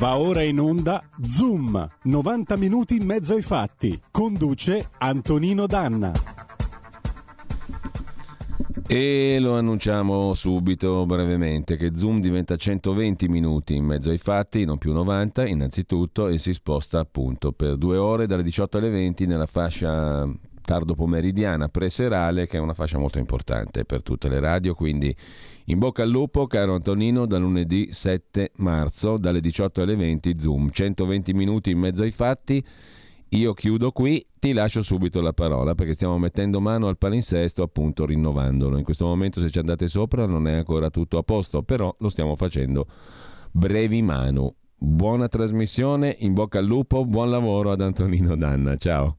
Va ora in onda Zoom, 90 minuti in mezzo ai fatti. Conduce Antonino Danna. E lo annunciamo subito, brevemente, che Zoom diventa 120 minuti in mezzo ai fatti, non più 90 innanzitutto, e si sposta appunto per due ore dalle 18 alle 20 nella fascia tardo pomeridiana preserale, che è una fascia molto importante per tutte le radio, quindi in bocca al lupo, caro Antonino, da lunedì 7 marzo, dalle 18 alle 20, Zoom, 120 minuti in mezzo ai fatti. Io chiudo qui, ti lascio subito la parola perché stiamo mettendo mano al palinsesto, appunto rinnovandolo. In questo momento se ci andate sopra non è ancora tutto a posto, però lo stiamo facendo brevi mano. Buona trasmissione, in bocca al lupo, buon lavoro ad Antonino Danna, ciao.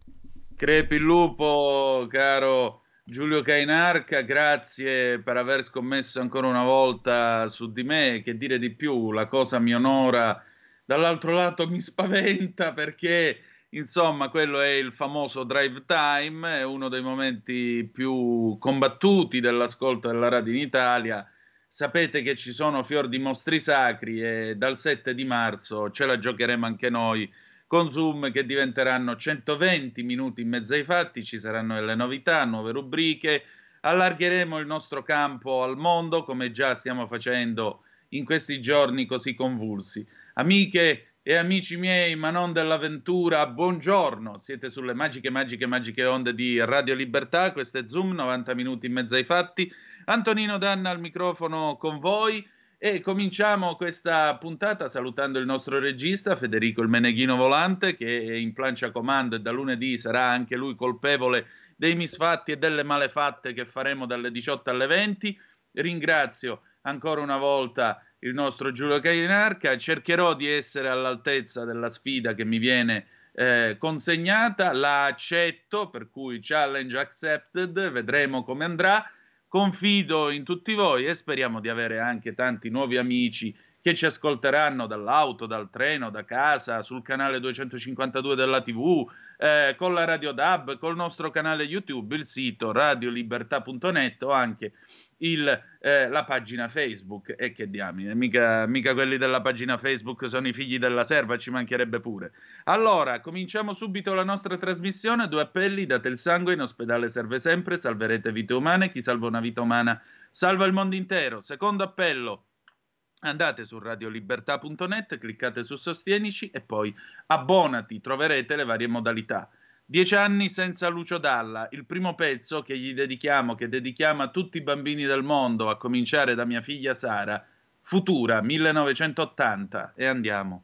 Crepi il lupo, caro Giulio Cainarca, grazie per aver scommesso ancora una volta su di me, che dire di più, la cosa mi onora, dall'altro lato mi spaventa perché Insomma, quello è il famoso drive time, è uno dei momenti più combattuti dell'ascolto della radio in Italia. Sapete che ci sono fior di mostri sacri e dal 7 di marzo ce la giocheremo anche noi con Zoom che diventeranno 120 minuti in mezzo ai fatti, ci saranno delle novità, nuove rubriche, allargheremo il nostro campo al mondo come già stiamo facendo in questi giorni così convulsi. Amiche e amici miei, ma non dell'avventura, buongiorno. Siete sulle magiche, magiche, magiche onde di Radio Libertà. Questo è Zoom, 90 minuti in mezzo ai fatti. Antonino Danna al microfono con voi. E cominciamo questa puntata salutando il nostro regista Federico il Meneghino Volante, che è in plancia comando e da lunedì sarà anche lui colpevole dei misfatti e delle malefatte che faremo dalle 18 alle 20. Ringrazio ancora una volta il nostro Giulio Cainarca. Cercherò di essere all'altezza della sfida che mi viene eh, consegnata, la accetto, per cui challenge accepted, vedremo come andrà. Confido in tutti voi e speriamo di avere anche tanti nuovi amici che ci ascolteranno dall'auto, dal treno, da casa, sul canale 252 della TV, eh, con la Radio DAB, col nostro canale YouTube, il sito radiolibertà.net o anche il, eh, la pagina Facebook. E che diamine, mica, mica quelli della pagina Facebook sono i figli della serva, ci mancherebbe pure. Allora, cominciamo subito la nostra trasmissione. Due appelli, date il sangue, in ospedale serve sempre, salverete vite umane, chi salva una vita umana salva il mondo intero. Secondo appello. Andate su radiolibertà.net, cliccate su Sostienici e poi abbonati, troverete le varie modalità. Dieci anni senza Lucio Dalla, il primo pezzo che gli dedichiamo, che dedichiamo a tutti i bambini del mondo, a cominciare da mia figlia Sara, Futura 1980 e andiamo.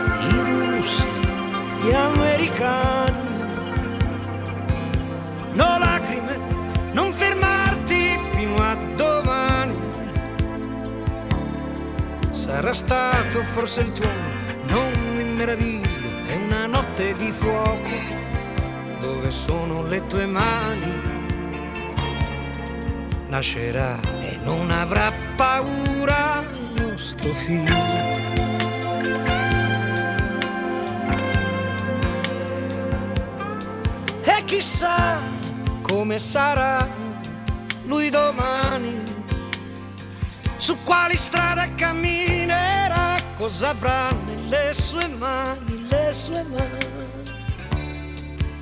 gli americani. No lacrime, non fermarti fino a domani. Sarà stato forse il tuono, non mi meraviglio, è una notte di fuoco. Dove sono le tue mani? Nascerà e non avrà paura nostro figlio. Chissà come sarà lui domani, su quali strade camminerà, cosa avrà nelle sue mani, le sue mani.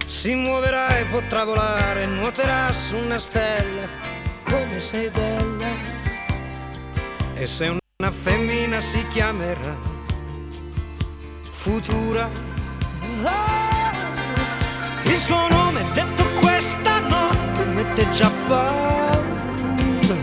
Si muoverà e potrà volare, nuoterà su una stella, come sei bella. E se una femmina si chiamerà futura. Ah, il suo nome detto questa notte paura.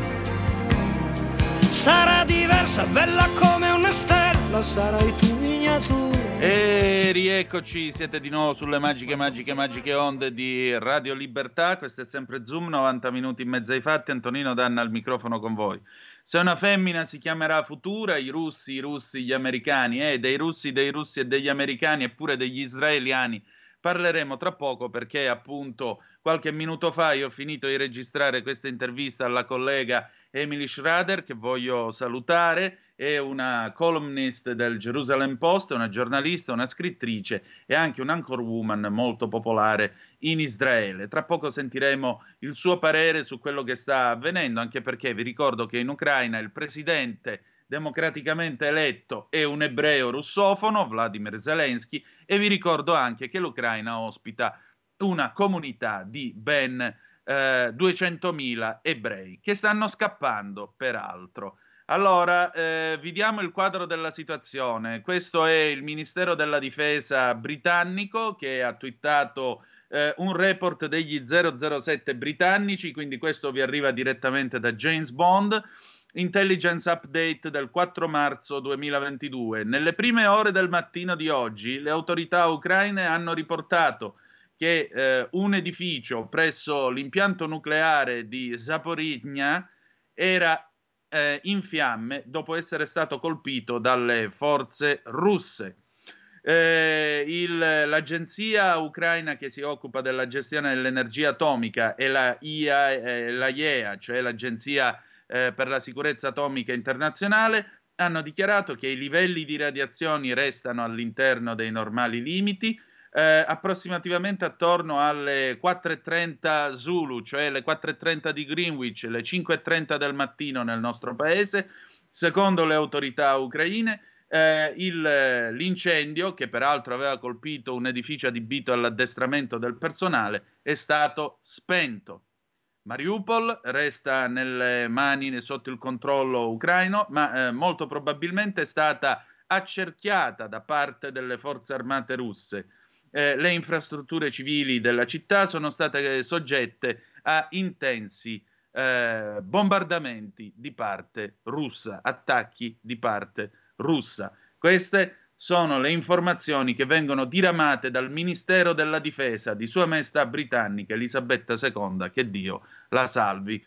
Sarà diversa, bella come una stella, sarai tu miniatura. E rieccoci, siete di nuovo sulle magiche, magiche, magiche onde di Radio Libertà. Questo è sempre Zoom, 90 minuti in mezzo ai fatti. Antonino Danna al microfono con voi. Se una femmina si chiamerà Futura, i russi, i russi, gli americani, e eh, dei russi, dei russi e degli americani, eppure degli israeliani, parleremo tra poco perché appunto qualche minuto fa io ho finito di registrare questa intervista alla collega Emily Schrader che voglio salutare è una columnist del Jerusalem Post, una giornalista, una scrittrice e anche un anchor woman molto popolare in Israele. Tra poco sentiremo il suo parere su quello che sta avvenendo, anche perché vi ricordo che in Ucraina il presidente democraticamente eletto è un ebreo russofono, Vladimir Zelensky, e vi ricordo anche che l'Ucraina ospita una comunità di ben eh, 200.000 ebrei che stanno scappando, peraltro. Allora, eh, vi diamo il quadro della situazione. Questo è il Ministero della Difesa britannico che ha twittato eh, un report degli 007 britannici, quindi questo vi arriva direttamente da James Bond. Intelligence Update del 4 marzo 2022. Nelle prime ore del mattino di oggi le autorità ucraine hanno riportato che eh, un edificio presso l'impianto nucleare di Zaporizhia era eh, in fiamme dopo essere stato colpito dalle forze russe. Eh, il, l'agenzia ucraina che si occupa della gestione dell'energia atomica e la, IA, eh, la IEA, cioè l'agenzia eh, per la sicurezza atomica internazionale, hanno dichiarato che i livelli di radiazioni restano all'interno dei normali limiti eh, approssimativamente attorno alle 4.30 Zulu, cioè le 4.30 di Greenwich, le 5.30 del mattino nel nostro paese, secondo le autorità ucraine. Eh, il, l'incendio, che peraltro aveva colpito un edificio adibito all'addestramento del personale, è stato spento. Mariupol resta nelle mani sotto il controllo ucraino, ma eh, molto probabilmente è stata accerchiata da parte delle forze armate russe eh, le infrastrutture civili della città sono state soggette a intensi eh, bombardamenti di parte russa, attacchi di parte russa. Queste sono le informazioni che vengono diramate dal Ministero della Difesa di Sua Maestà Britannica Elisabetta II, che Dio la salvi.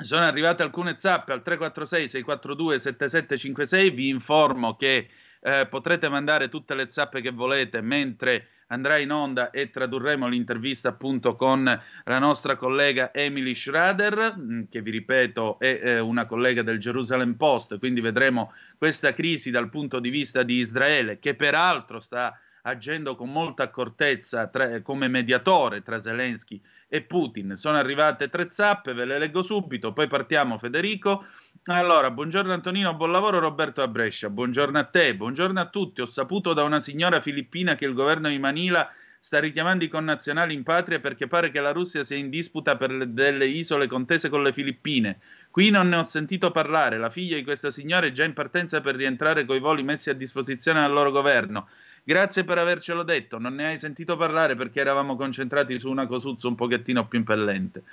Sono arrivate alcune zappe al 346 642 7756, vi informo che eh, potrete mandare tutte le zappe che volete mentre andrà in onda e tradurremo l'intervista appunto con la nostra collega Emily Schrader, mm, che vi ripeto è eh, una collega del Jerusalem Post, quindi vedremo questa crisi dal punto di vista di Israele, che peraltro sta agendo con molta accortezza tra, come mediatore tra Zelensky e Putin. Sono arrivate tre zappe, ve le leggo subito, poi partiamo Federico. Allora, buongiorno Antonino, buon lavoro Roberto a Brescia, buongiorno a te, buongiorno a tutti. Ho saputo da una signora filippina che il governo di Manila sta richiamando i connazionali in patria perché pare che la Russia sia in disputa per le, delle isole contese con le Filippine. Qui non ne ho sentito parlare, la figlia di questa signora è già in partenza per rientrare coi voli messi a disposizione dal loro governo. Grazie per avercelo detto, non ne hai sentito parlare perché eravamo concentrati su una cosuzza un pochettino più impellente.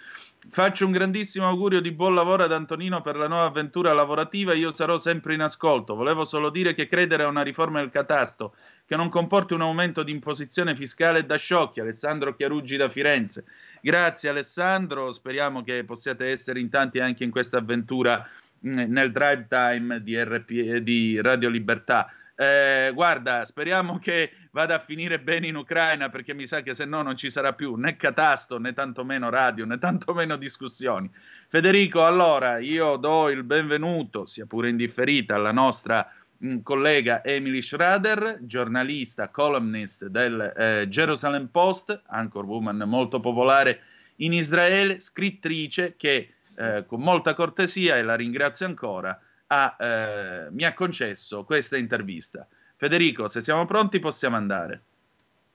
Faccio un grandissimo augurio di buon lavoro ad Antonino per la nuova avventura lavorativa. Io sarò sempre in ascolto. Volevo solo dire che credere a una riforma del catasto che non comporti un aumento di imposizione fiscale da sciocchi. Alessandro Chiaruggi da Firenze. Grazie Alessandro, speriamo che possiate essere in tanti anche in questa avventura mm, nel drive time di, RP, di Radio Libertà. Eh, guarda, speriamo che vada a finire bene in Ucraina perché mi sa che se no non ci sarà più né catasto né tantomeno radio né tantomeno discussioni. Federico, allora io do il benvenuto, sia pure indifferita, alla nostra mh, mm, collega Emily Schrader, giornalista, columnist del eh, Jerusalem Post, anchor woman molto popolare in Israele, scrittrice che eh, con molta cortesia, e la ringrazio ancora, ha, eh, mi ha concesso questa intervista. Federico, se siamo pronti possiamo andare.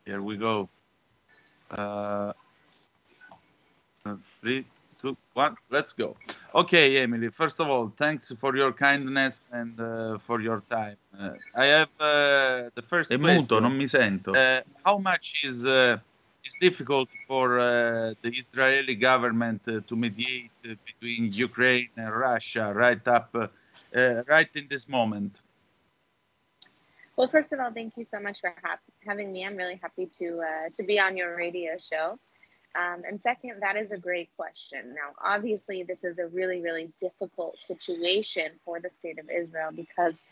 Here we go. Uh, three, two, one, let's go. Okay, Emily, first of all, thanks for your kindness and uh, for your time. Uh, I have uh, the first È question. muto, non mi sento. Uh, how much is, uh, is difficult for uh, the Israeli government to mediate between Ukraine and Russia right up, uh, right in this moment? Well, first of all, thank you so much for ha- having me. I'm really happy to uh, to be on your radio show. Um, and second, that is a great question. Now, obviously, this is a really, really difficult situation for the state of Israel because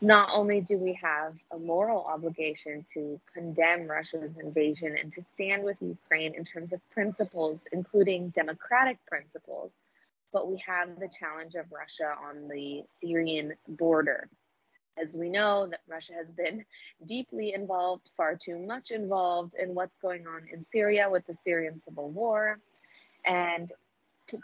not only do we have a moral obligation to condemn Russia's invasion and to stand with Ukraine in terms of principles, including democratic principles, but we have the challenge of Russia on the Syrian border. As we know, that Russia has been deeply involved, far too much involved in what's going on in Syria with the Syrian civil war. And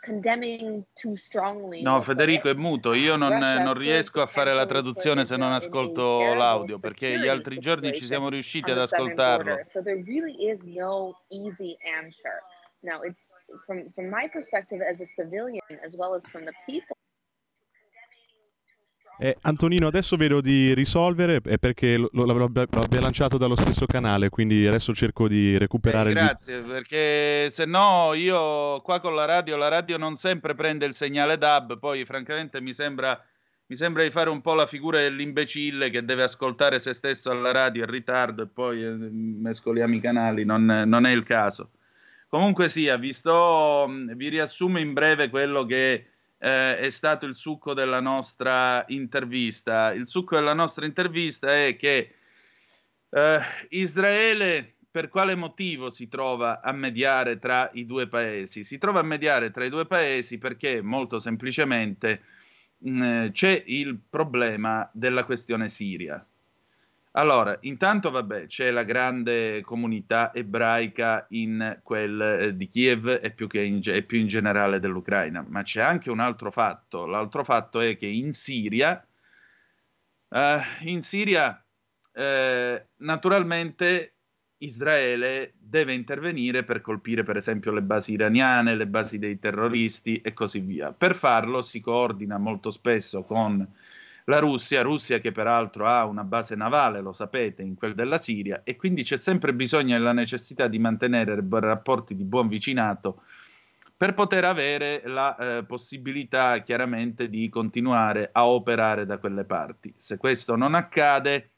condemning too strongly. No, Federico è muto, io non, non, riesco a fare la traduzione se non ascolto l'audio, perché gli altri giorni ci siamo riusciti ad ascoltarlo. So there really is no easy answer. Now, it's from, from my perspective as a civilian, as well as from the people. Eh, Antonino, adesso vedo di risolvere è perché lo, lo, l'abbia lanciato dallo stesso canale, quindi adesso cerco di recuperare eh, grazie, il... perché se no io qua con la radio, la radio non sempre prende il segnale DAB, poi francamente mi sembra, mi sembra di fare un po' la figura dell'imbecille che deve ascoltare se stesso alla radio in ritardo e poi eh, mescoliamo i canali, non, non, è il caso. Comunque sia, vi, sto, vi riassumo in breve quello che eh, è stato il succo della nostra intervista. Il succo della nostra intervista è che eh, Israele per quale motivo si trova a mediare tra i due paesi? Si trova a mediare tra i due paesi perché molto semplicemente mh, mm, c'è il problema della questione siria. Allora, intanto vabbè, c'è la grande comunità ebraica in quel eh, di Kiev e più, in, e più, in, generale dell'Ucraina, ma c'è anche un altro fatto. L'altro fatto è che in Siria, eh, in Siria eh, naturalmente Israele deve intervenire per colpire per esempio le basi iraniane, le basi dei terroristi e così via. Per farlo si coordina molto spesso con la Russia, Russia che peraltro ha una base navale, lo sapete, in quel della Siria, e quindi c'è sempre bisogno e la necessità di mantenere rapporti di buon vicinato per poter avere la eh, possibilità chiaramente di continuare a operare da quelle parti. Se questo non accade,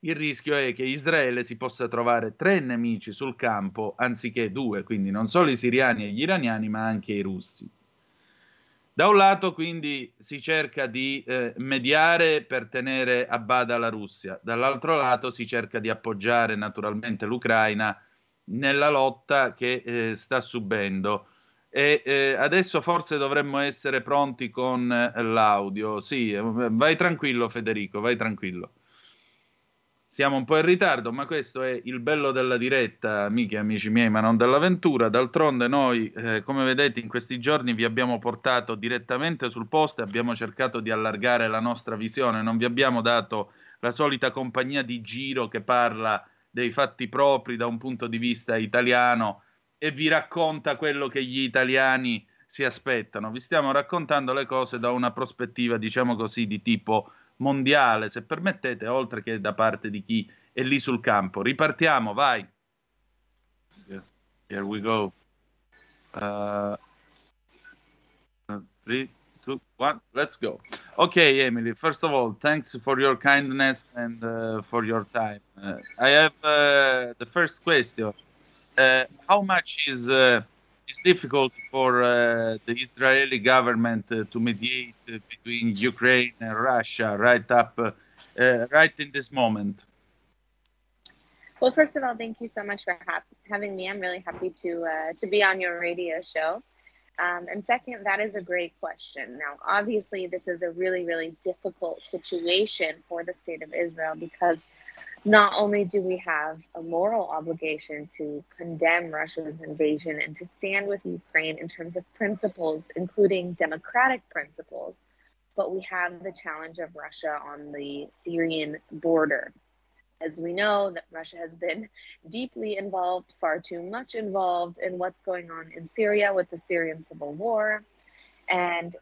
il rischio è che Israele si possa trovare tre nemici sul campo anziché due, quindi non solo i siriani e gli iraniani, ma anche i russi. Da un lato quindi si cerca di eh, mediare per tenere a bada la Russia, dall'altro lato si cerca di appoggiare naturalmente l'Ucraina nella lotta che eh, sta subendo. E eh, adesso forse dovremmo essere pronti con eh, l'audio. Sì, vai tranquillo Federico, vai tranquillo. Siamo un po' in ritardo, ma questo è il bello della diretta, amiche e amici miei, ma non dell'avventura. D'altronde noi, eh, come vedete, in questi giorni vi abbiamo portato direttamente sul posto e abbiamo cercato di allargare la nostra visione. Non vi abbiamo dato la solita compagnia di giro che parla dei fatti propri da un punto di vista italiano e vi racconta quello che gli italiani si aspettano. Vi stiamo raccontando le cose da una prospettiva, diciamo così, di tipo mondiale, se permettete, oltre che da parte di chi è lì sul campo. Ripartiamo, vai. Here we go. Uh, three, two, one, let's go. Okay, Emily, first of all, thanks for your kindness and uh, for your time. Uh, I have uh, the first question. Uh, how much is uh, it's difficult for uh, the Israeli government uh, to mediate uh, between Ukraine and Russia right up, uh, uh, right in this moment. Well, first of all, thank you so much for ha- having me. I'm really happy to uh, to be on your radio show. Um, and second, that is a great question. Now, obviously, this is a really, really difficult situation for the state of Israel because not only do we have a moral obligation to condemn Russia's invasion and to stand with Ukraine in terms of principles, including democratic principles, but we have the challenge of Russia on the Syrian border. As we know, that Russia has been deeply involved, far too much involved in what's going on in Syria with the Syrian civil war, and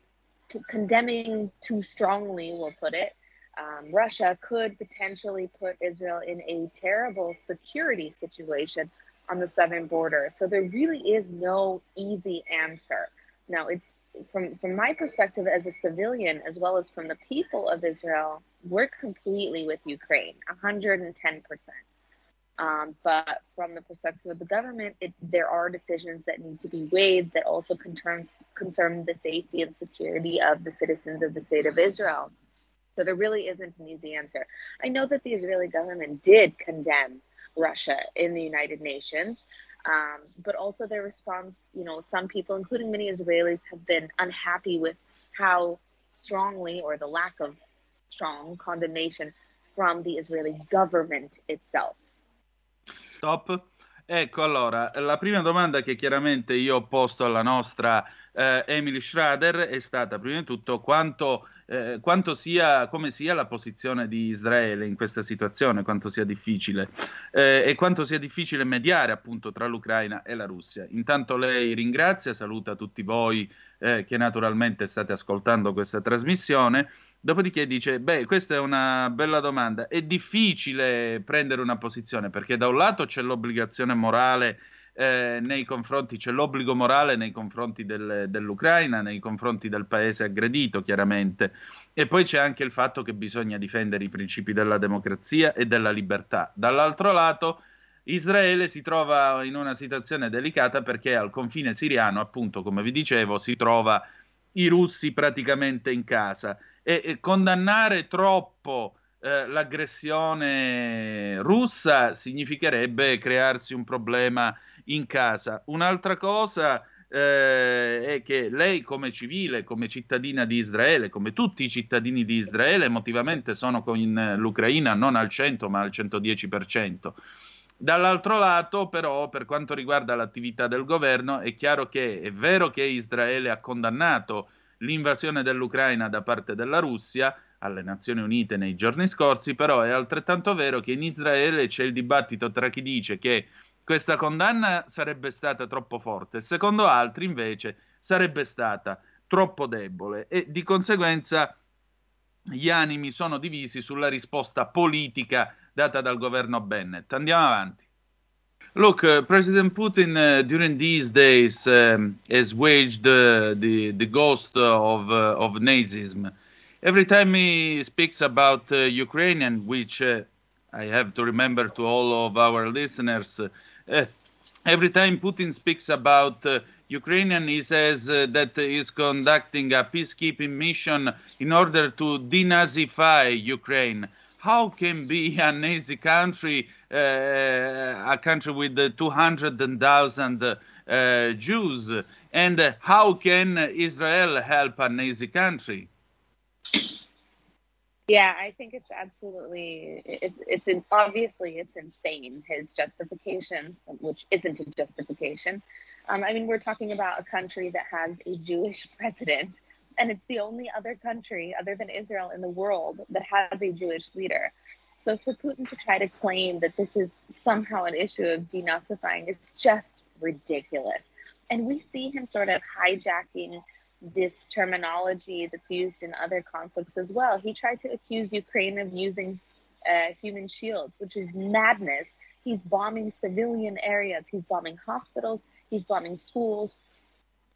condemning too strongly, we'll put it, um, Russia could potentially put Israel in a terrible security situation on the southern border. So there really is no easy answer. Now, it's from from my perspective as a civilian, as well as from the people of Israel, we're completely with Ukraine, 110 percent. Um, but from the perspective of the government, it, there are decisions that need to be weighed that also concern concern the safety and security of the citizens of the state of Israel. So there really isn't an easy answer. I know that the Israeli government did condemn Russia in the United Nations. Um, but also their response, you know, some people, including many Israelis, have been unhappy with how strongly or the lack of strong condemnation from the Israeli government itself. Stop. Ecco, allora, la prima domanda che chiaramente io ho posto alla nostra eh, Emily Schrader è stata, prima di tutto, quanto eh, quanto sia, come sia la posizione di Israele in questa situazione, quanto sia difficile eh, e quanto sia difficile mediare appunto tra l'Ucraina e la Russia. Intanto lei ringrazia, saluta tutti voi eh, che naturalmente state ascoltando questa trasmissione. Dopodiché dice: Beh, questa è una bella domanda. È difficile prendere una posizione perché da un lato c'è l'obbligazione morale eh, nei confronti, c'è l'obbligo morale nei confronti del, dell'Ucraina, nei confronti del paese aggredito, chiaramente. E poi c'è anche il fatto che bisogna difendere i principi della democrazia e della libertà. Dall'altro lato, Israele si trova in una situazione delicata perché al confine siriano, appunto, come vi dicevo, si trova i russi praticamente in casa. E, e condannare troppo eh, l'aggressione russa significherebbe crearsi un problema in casa. Un'altra cosa eh, è che lei come civile, come cittadina di Israele, come tutti i cittadini di Israele, emotivamente sono con l'Ucraina non al 100 ma al 110%. Dall'altro lato, però, per quanto riguarda l'attività del governo, è chiaro che è vero che Israele ha condannato l'invasione dell'Ucraina da parte della Russia alle Nazioni Unite nei giorni scorsi, però è altrettanto vero che in Israele c'è il dibattito tra chi dice che questa condanna sarebbe stata troppo forte, secondo altri invece sarebbe stata troppo debole e di conseguenza gli animi sono divisi sulla risposta politica data dal governo Bennett. Andiamo avanti. Look, uh, President Putin uh, during these days um, has waged uh, the, the ghost of, of Nazism. Every time he speaks about Ukrainian, which I have to remember to all of our listeners, every time Putin speaks about uh, Ukrainian, he says uh, that he is conducting a peacekeeping mission in order to denazify Ukraine. How can be a Nazi country, uh, a country with uh, 200,000 uh, Jews, and how can Israel help a Nazi country? Yeah, I think it's absolutely it, it's obviously it's insane his justifications, which isn't a justification. Um, I mean, we're talking about a country that has a Jewish president, and it's the only other country other than Israel in the world that has a Jewish leader. So for Putin to try to claim that this is somehow an issue of denazifying is just ridiculous. And we see him sort of hijacking this terminology that's used in other conflicts as well. He tried to accuse Ukraine of using uh, human shields, which is madness. He's bombing civilian areas, he's bombing hospitals, he's bombing schools.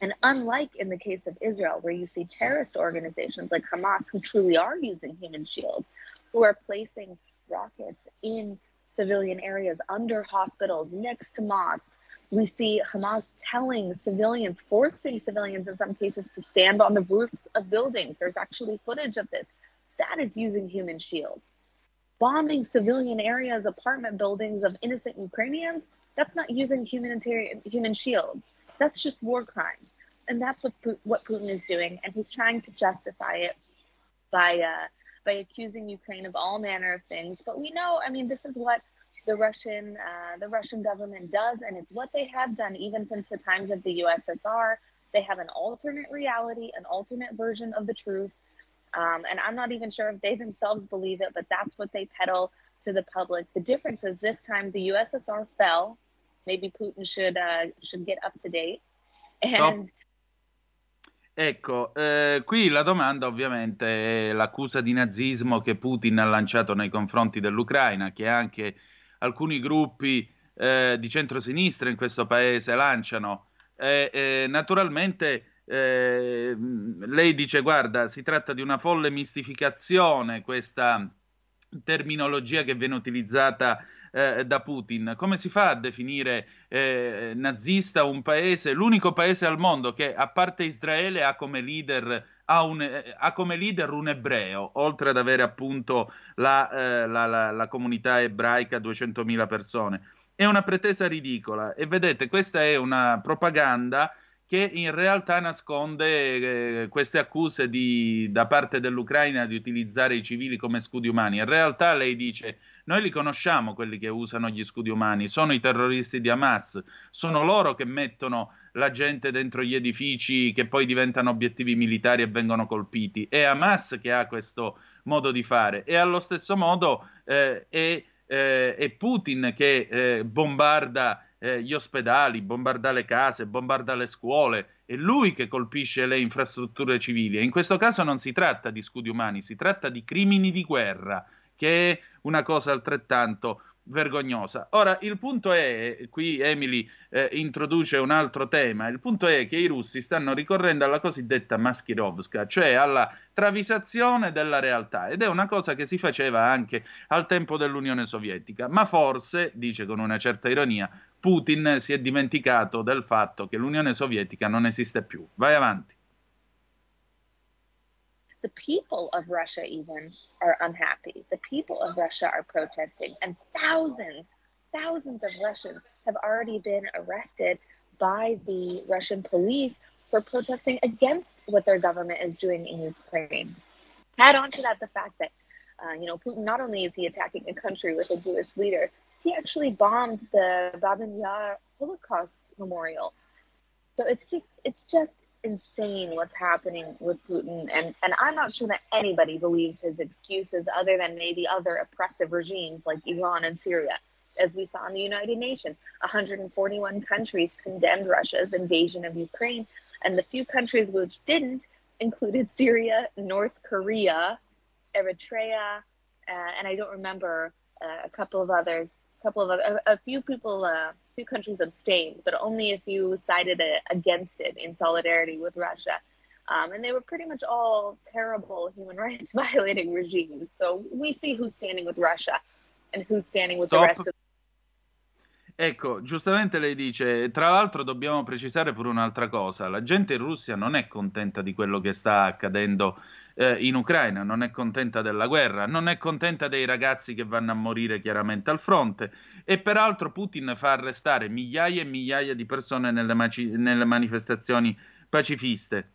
And unlike in the case of Israel, where you see terrorist organizations like Hamas who truly are using human shields, who are placing rockets in civilian areas under hospitals, next to mosques, we see Hamas telling civilians, forcing civilians in some cases to stand on the roofs of buildings. There's actually footage of this. That is using human shields. Bombing civilian areas, apartment buildings of innocent Ukrainians, that's not using humanitarian human shields. That's just war crimes. And that's what what Putin is doing, and he's trying to justify it by uh, by accusing Ukraine of all manner of things. But we know, I mean, this is what the Russian uh, the Russian government does, and it's what they have done even since the times of the USSR. They have an alternate reality, an alternate version of the truth, um, and I'm not even sure if they themselves believe it, but that's what they peddle to the public. The difference is this time the USSR fell. Maybe Putin should uh, should get up to date. And Ecco, eh, qui la domanda ovviamente è l'accusa di nazismo che Putin ha lanciato nei confronti dell'Ucraina, che anche alcuni gruppi eh, di centrosinistra in questo paese lanciano. Eh, naturalmente eh, lei dice guarda, si tratta di una folle mistificazione questa terminologia che viene utilizzata eh, da Putin. Come si fa a definire eh, nazista un paese, l'unico paese al mondo che a parte Israele ha come leader, ha un, eh, ha come leader un ebreo, oltre ad avere appunto la, eh, la, la, la comunità ebraica, 200.000 persone? È una pretesa ridicola e vedete, questa è una propaganda che in realtà nasconde eh, queste accuse di, da parte dell'Ucraina di utilizzare i civili come scudi umani. In realtà lei dice noi li conosciamo quelli che usano gli scudi umani, sono i terroristi di Hamas, sono loro che mettono la gente dentro gli edifici che poi diventano obiettivi militari e vengono colpiti. È Hamas che ha questo modo di fare. E allo stesso modo eh, è, eh, è, Putin che eh, bombarda eh, gli ospedali, bombarda le case, bombarda le scuole, è lui che colpisce le infrastrutture civili. E in questo caso non si tratta di scudi umani, si tratta di crimini di guerra, che è una cosa altrettanto vergognosa. Ora, il punto è, qui Emily eh, introduce un altro tema, il punto è che i russi stanno ricorrendo alla cosiddetta maskirovska, cioè alla travisazione della realtà ed è una cosa che si faceva anche al tempo dell'Unione Sovietica, ma forse, dice con una certa ironia, Putin si è dimenticato del fatto che l'Unione Sovietica non esiste più. Vai avanti. The people of Russia even are unhappy. The people of Russia are protesting, and thousands, thousands of Russians have already been arrested by the Russian police for protesting against what their government is doing in Ukraine. Add on to that the fact that, uh, you know, Putin not only is he attacking a country with a Jewish leader, he actually bombed the Babin Yar Holocaust Memorial. So it's just it's just insane what's happening with Putin and and I'm not sure that anybody believes his excuses other than maybe other oppressive regimes like Iran and Syria. As we saw in the United Nations, 141 countries condemned Russia's invasion of Ukraine, and the few countries which didn't included Syria, North Korea, Eritrea, uh, and I don't remember uh, a couple of others couple of a, a few people, a uh, few countries abstained, but only a few sided against it in solidarity with Russia. Um, and they were pretty much all terrible human rights violating regimes. So we see who's standing with Russia and who's standing with Stop. the rest of Ecco, giustamente lei dice, tra l'altro dobbiamo precisare pure un'altra cosa, la gente in Russia non è contenta di quello che sta accadendo eh, in Ucraina, non è contenta della guerra, non è contenta dei ragazzi che vanno a morire chiaramente al fronte. E peraltro Putin fa arrestare migliaia e migliaia di persone nelle, maci- nelle manifestazioni pacifiste.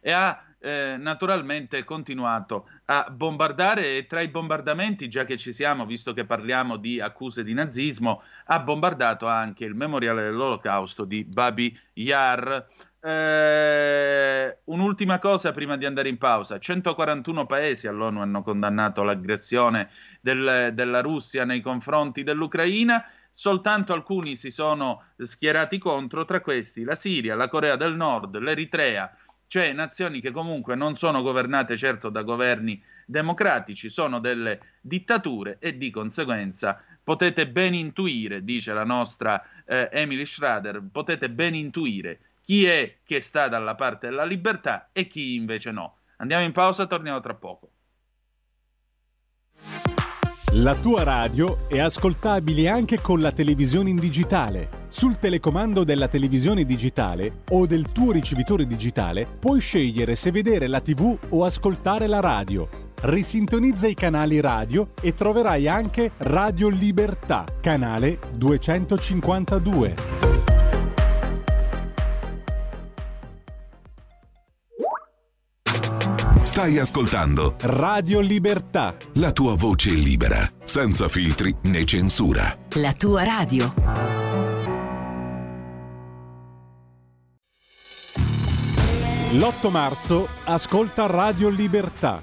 E ha eh, naturalmente continuato a bombardare e tra i bombardamenti, già che ci siamo, visto che parliamo di accuse di nazismo, ha bombardato anche il memoriale dell'olocausto di Babi Yar, eh, un'ultima cosa prima di andare in pausa. 141 paesi all'ONU hanno condannato l'aggressione del, della Russia nei confronti dell'Ucraina. Soltanto alcuni si sono schierati contro, tra questi la Siria, la Corea del Nord, l'Eritrea, cioè nazioni che comunque non sono governate certo da governi democratici, sono delle dittature e di conseguenza potete ben intuire, dice la nostra eh, Emily Schrader, potete ben intuire chi è che sta dalla parte della libertà e chi invece no. Andiamo in pausa, torniamo tra poco. La tua radio è ascoltabile anche con la televisione in digitale. Sul telecomando della televisione digitale o del tuo ricevitore digitale puoi scegliere se vedere la TV o ascoltare la radio. Risintonizza i canali radio e troverai anche Radio Libertà, canale 252. Stai ascoltando Radio Libertà. La tua voce libera, senza filtri né censura. La tua radio. L'8 marzo ascolta Radio Libertà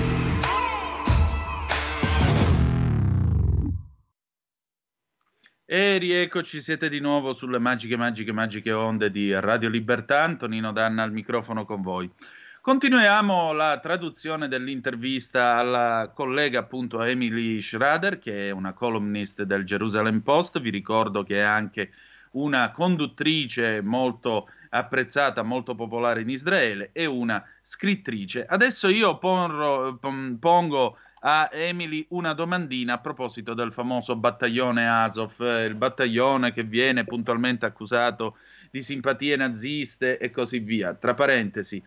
E rieccoci, siete di nuovo sulle magiche, magiche, magiche onde di Radio Libertà. Antonino Danna al microfono con voi. Continuiamo la traduzione dell'intervista alla collega appunto Emily Schrader, che è una columnist del Jerusalem Post. Vi ricordo che è anche una conduttrice molto apprezzata, molto popolare in Israele e una scrittrice. Adesso io ponro, pongo a Emily una domandina a proposito del famoso battaglione Azov, eh, il battaglione che viene puntualmente accusato di simpatie naziste e così via. Tra parentesi,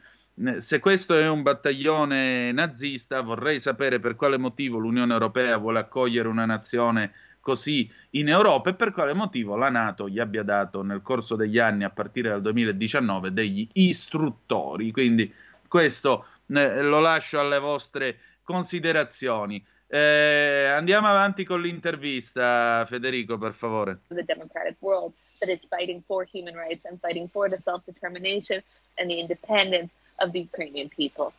se questo è un battaglione nazista, vorrei sapere per quale motivo l'Unione Europea vuole accogliere una nazione così in Europa e per quale motivo la Nato gli abbia dato nel corso degli anni, a partire dal 2019, degli istruttori. Quindi questo eh, lo lascio alle vostre considerazioni. Eh, andiamo avanti con l'intervista, Federico, per favore. The democratic world that is fighting for human rights and fighting for the self-determination and the independence of the Ukrainian people.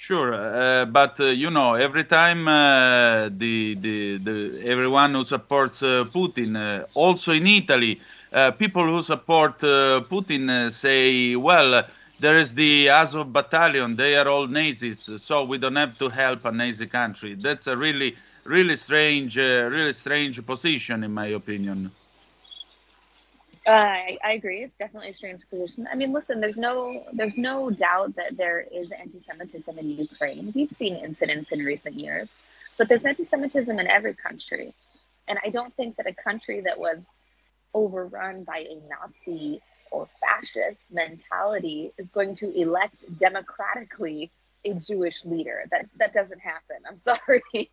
Sure, uh, but uh, you know, every time uh, the, the, the everyone who supports Putin, also in Italy, people who support Putin say, well, there is the Azov battalion, they are all Nazis, so we don't have to help a Nazi country. That's a really, really strange, uh, really strange position, in my opinion. Uh, I, I, agree. It's definitely a strange position. I mean, listen, there's no, there's no doubt that there is anti-Semitism in Ukraine. We've seen incidents in recent years, but there's anti-Semitism in every country, and I don't think that a country that was overrun by a Nazi or fascist mentality is going to elect democratically a Jewish leader. That that doesn't happen. I'm sorry.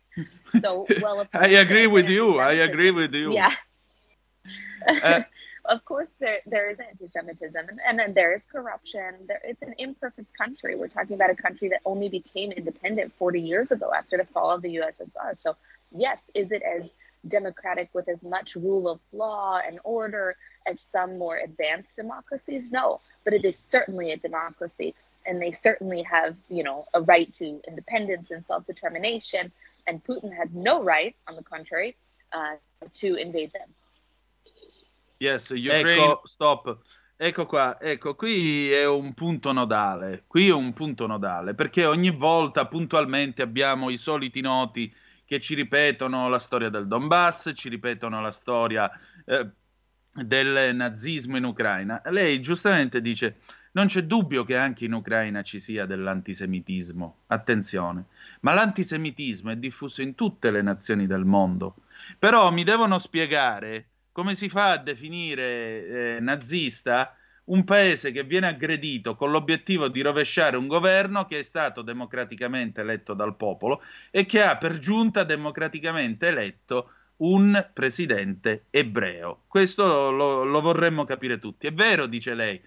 so well, I agree with you. I agree with you. Yeah. Uh, of course, there there is anti-Semitism, and, and then there is corruption. There, it's an imperfect country. We're talking about a country that only became independent 40 years ago after the fall of the USSR. So, yes, is it as democratic with as much rule of law and order as some more advanced democracies? No, but it is certainly a democracy. And they certainly have, you know, a right to independence and self-determination. And Putin has no right, on the contrary, uh, to invade them. Yes, Ukraine. Ecco, stop. Ecco qua, ecco, qui è un punto nodale. Qui è un punto nodale perché ogni volta puntualmente abbiamo i soliti noti che ci ripetono la storia del Donbass, ci ripetono la storia eh, del nazismo in Ucraina. Lei giustamente dice non c'è dubbio che anche in Ucraina ci sia dell'antisemitismo, attenzione, ma l'antisemitismo è diffuso in tutte le nazioni del mondo. Però mi devono spiegare come si fa a definire eh, nazista un paese che viene aggredito con l'obiettivo di rovesciare un governo che è stato democraticamente eletto dal popolo e che ha per giunta democraticamente eletto un presidente ebreo. Questo lo, lo vorremmo capire tutti. È vero, dice lei,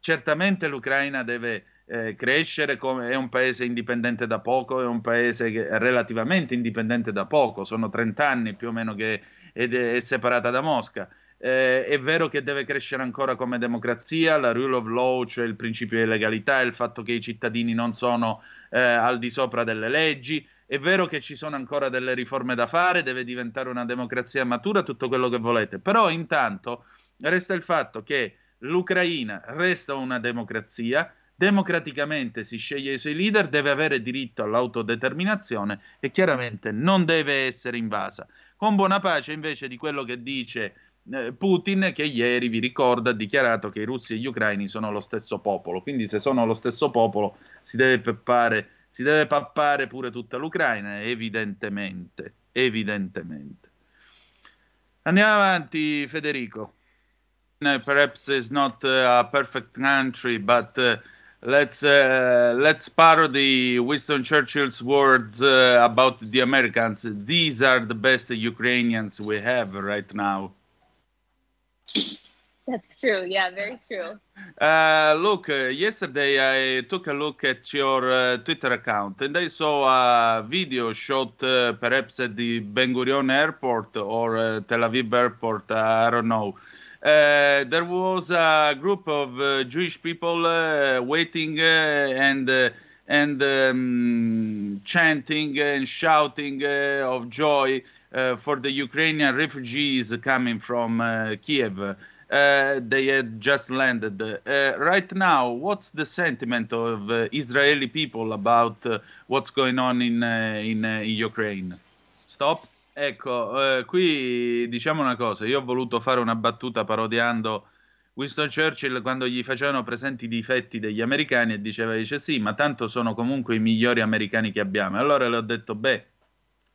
certamente l'Ucraina deve eh, crescere, come, è un paese indipendente da poco, è un paese che relativamente indipendente da poco, sono 30 anni più o meno che è, è separata da Mosca. Eh, è vero che deve crescere ancora come democrazia, la rule of law, cioè il principio di legalità, il fatto che i cittadini non sono eh, al di sopra delle leggi, è vero che ci sono ancora delle riforme da fare, deve diventare una democrazia matura, tutto quello che volete, però intanto resta il fatto che l'Ucraina resta una democrazia, democraticamente si sceglie i suoi leader, deve avere diritto all'autodeterminazione e chiaramente non deve essere invasa. Con buona pace invece di quello che dice eh, Putin, che ieri, vi ricordo, ha dichiarato che i russi e gli ucraini sono lo stesso popolo. Quindi se sono lo stesso popolo si deve peppare si deve pappare pure tutta l'Ucraina, evidentemente, evidentemente. Andiamo avanti, Federico. Uh, perhaps it's not a perfect country, but uh, let's uh, let's parody Winston Churchill's words uh, about the Americans. These are the best Ukrainians we have right now. That's true. Yeah, very true. Uh, look, uh, yesterday I took a look at your uh, Twitter account and I saw a video shot uh, perhaps at the Ben Gurion airport or uh, Tel Aviv airport. I don't know. Uh, there was a group of Jewish people waiting and and um, chanting and shouting uh, of joy uh, for the Ukrainian refugees coming from uh, Kiev. Uh, they had just landed. Uh, right now, what's the sentiment of uh, Israeli people about what's going on in, in, in Ukraine? Stop. Ecco, qui diciamo una cosa, io ho voluto fare una battuta parodiando Winston Churchill quando gli facevano presenti i difetti degli americani e diceva, dice sì, ma tanto sono comunque i migliori americani che abbiamo. E allora le ho detto, beh,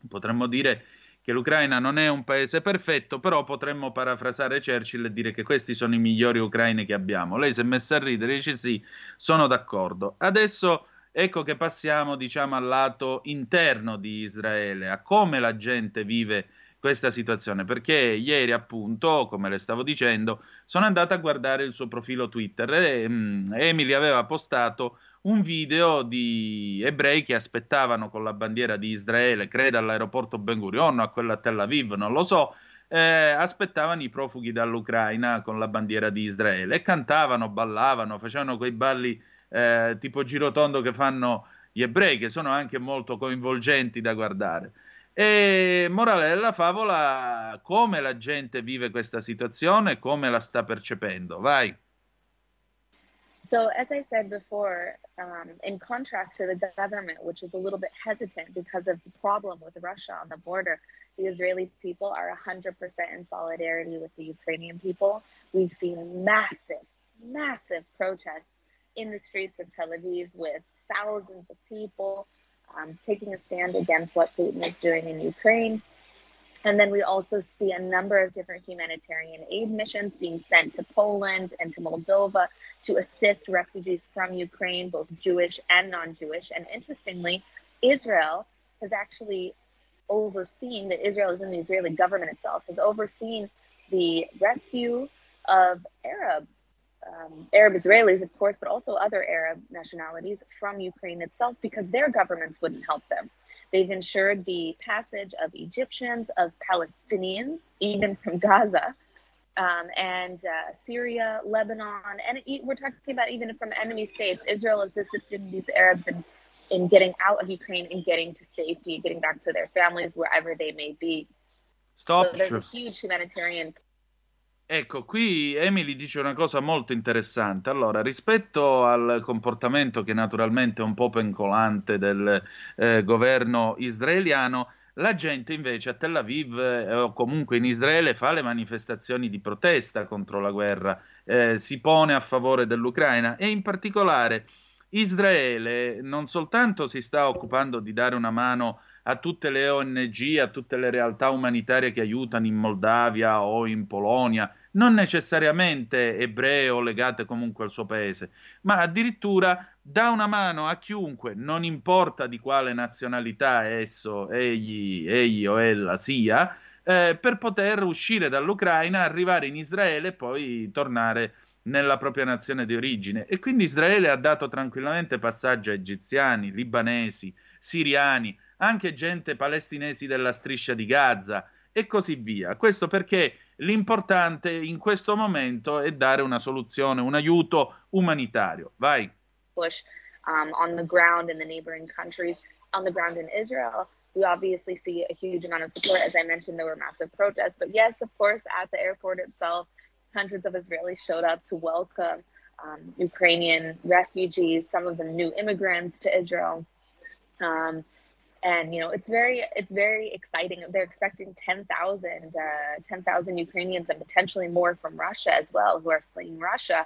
potremmo dire che l'Ucraina non è un paese perfetto, però potremmo parafrasare Churchill e dire che questi sono i migliori ucraini che abbiamo. Lei si è messa a ridere e dice sì, sono d'accordo. Adesso ecco che passiamo, diciamo, al lato interno di Israele, a come la gente vive questa situazione, perché ieri appunto, come le stavo dicendo, sono andato a guardare il suo profilo Twitter e um, Emily aveva postato un video di ebrei che aspettavano con la bandiera di Israele, credo all'aeroporto Ben Gurion o a quella a Tel Aviv, non lo so, eh, aspettavano i profughi dall'Ucraina con la bandiera di Israele e cantavano, ballavano, facevano quei balli eh, tipo girotondo che fanno gli ebrei, che sono anche molto coinvolgenti da guardare. E morale della favola, come la gente vive questa situazione, come la sta percependo. Vai. So, as I said before, um, in contrast to the government, which is a little bit hesitant because of the problem with Russia on the border, the Israeli people are 100% in solidarity with the Ukrainian people. We've seen massive, massive protests in the streets of Tel Aviv with thousands of people um, taking a stand against what Putin is doing in Ukraine. And then we also see a number of different humanitarian aid missions being sent to Poland and to Moldova to assist refugees from Ukraine, both Jewish and non Jewish. And interestingly, Israel has actually overseen, that Israel is in the Israeli government itself, has overseen the rescue of Arab um, Arab Israelis, of course, but also other Arab nationalities from Ukraine itself because their governments wouldn't help them. They've ensured the passage of Egyptians, of Palestinians, even from Gaza, um, and uh, Syria, Lebanon, and we're talking about even from enemy states. Israel has assisted these Arabs in, in getting out of Ukraine and getting to safety, getting back to their families wherever they may be. Stop. So there's a huge humanitarian Ecco, qui Emily dice una cosa molto interessante. Allora, rispetto al comportamento che naturalmente è un po' pencolante del eh, governo israeliano, la gente invece a Tel Aviv eh, o comunque in Israele fa le manifestazioni di protesta contro la guerra, eh, si pone a favore dell'Ucraina e in particolare Israele non soltanto si sta occupando di dare una mano a tutte le ONG, a tutte le realtà umanitarie che aiutano in Moldavia o in Polonia, non necessariamente ebree o legate comunque al suo paese, ma addirittura dà una mano a chiunque, non importa di quale nazionalità esso, egli, egli o ella sia, eh, per poter uscire dall'Ucraina, arrivare in Israele e poi tornare nella propria nazione di origine. E quindi Israele ha dato tranquillamente passaggio a egiziani, libanesi, siriani, anche gente palestinesi della striscia di Gaza e così via. Questo perché L'importante in questo momento è dare una soluzione, un aiuto umanitario. Vai. Push um, on the ground in the neighboring countries, on the ground in Israel. We obviously see a huge amount of support. As I mentioned, there were massive protests. But yes, of course, at the airport itself, hundreds of Israelis showed up to welcome um, Ukrainian refugees, some of them new immigrants to Israel. Um, and you know it's very it's very exciting they're expecting 10,000 uh, 10,000 Ukrainians and potentially more from Russia as well who are fleeing Russia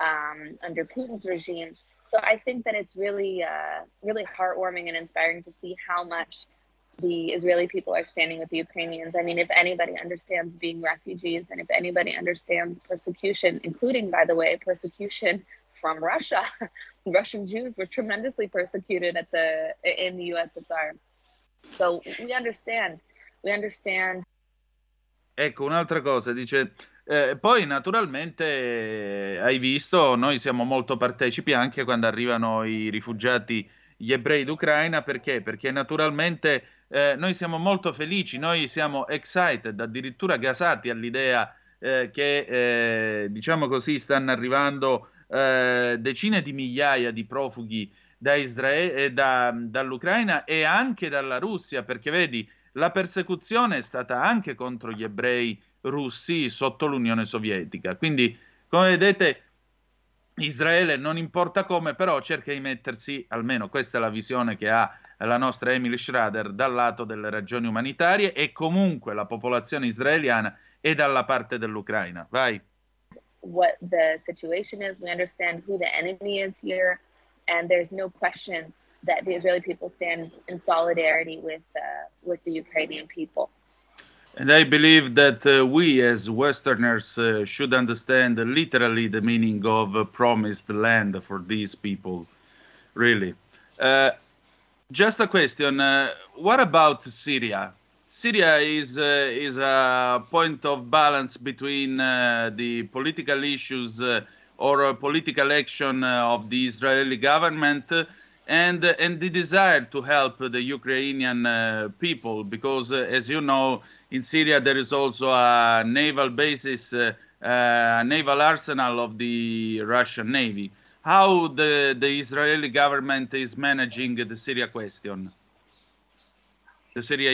um, under Putin's regime so I think that it's really uh, really heartwarming and inspiring to see how much the Israeli people are standing with the Ukrainians. I mean, if anybody understands being refugees and if anybody understands persecution, including, by the way, persecution from Russia. Russian Jews were tremendously persecuted at the in the USSR. So we understand. We understand. Ecco, un'altra cosa, dice eh, poi naturalmente eh, hai visto, noi siamo molto partecipi anche quando arrivano i rifugiati, gli ebrei d'Ucraina, perché? Perché naturalmente eh, noi siamo molto felici, noi siamo excited, addirittura gasati all'idea eh, che, eh, diciamo così, stanno arrivando eh, decine di migliaia di profughi da Israele, da, dall'Ucraina e anche dalla Russia, perché vedi, la persecuzione è stata anche contro gli ebrei russi sotto l'Unione Sovietica. Quindi, come vedete, Israele non importa come, però cerca di mettersi, almeno questa è la visione che ha la nostra Emily Schrader, dal lato delle ragioni umanitarie e comunque la popolazione israeliana è dalla parte dell'Ucraina. Vai. What the situation is, we understand who the enemy is here, and there's no question that the Israeli people stand in solidarity with uh, with the Ukrainian people. And I believe that uh, we as Westerners uh, should understand literally the meaning of a promised land for these people. Really. Uh, just a question. Uh, what about Syria? Syria is uh, is a point of balance between uh, the political issues or political action of the Israeli government and and the desire to help the Ukrainian uh, people. Because uh, as you know in Syria there is also a naval basis uh, a naval arsenal of the Russian navy. How the the Israeli government is managing the Syria question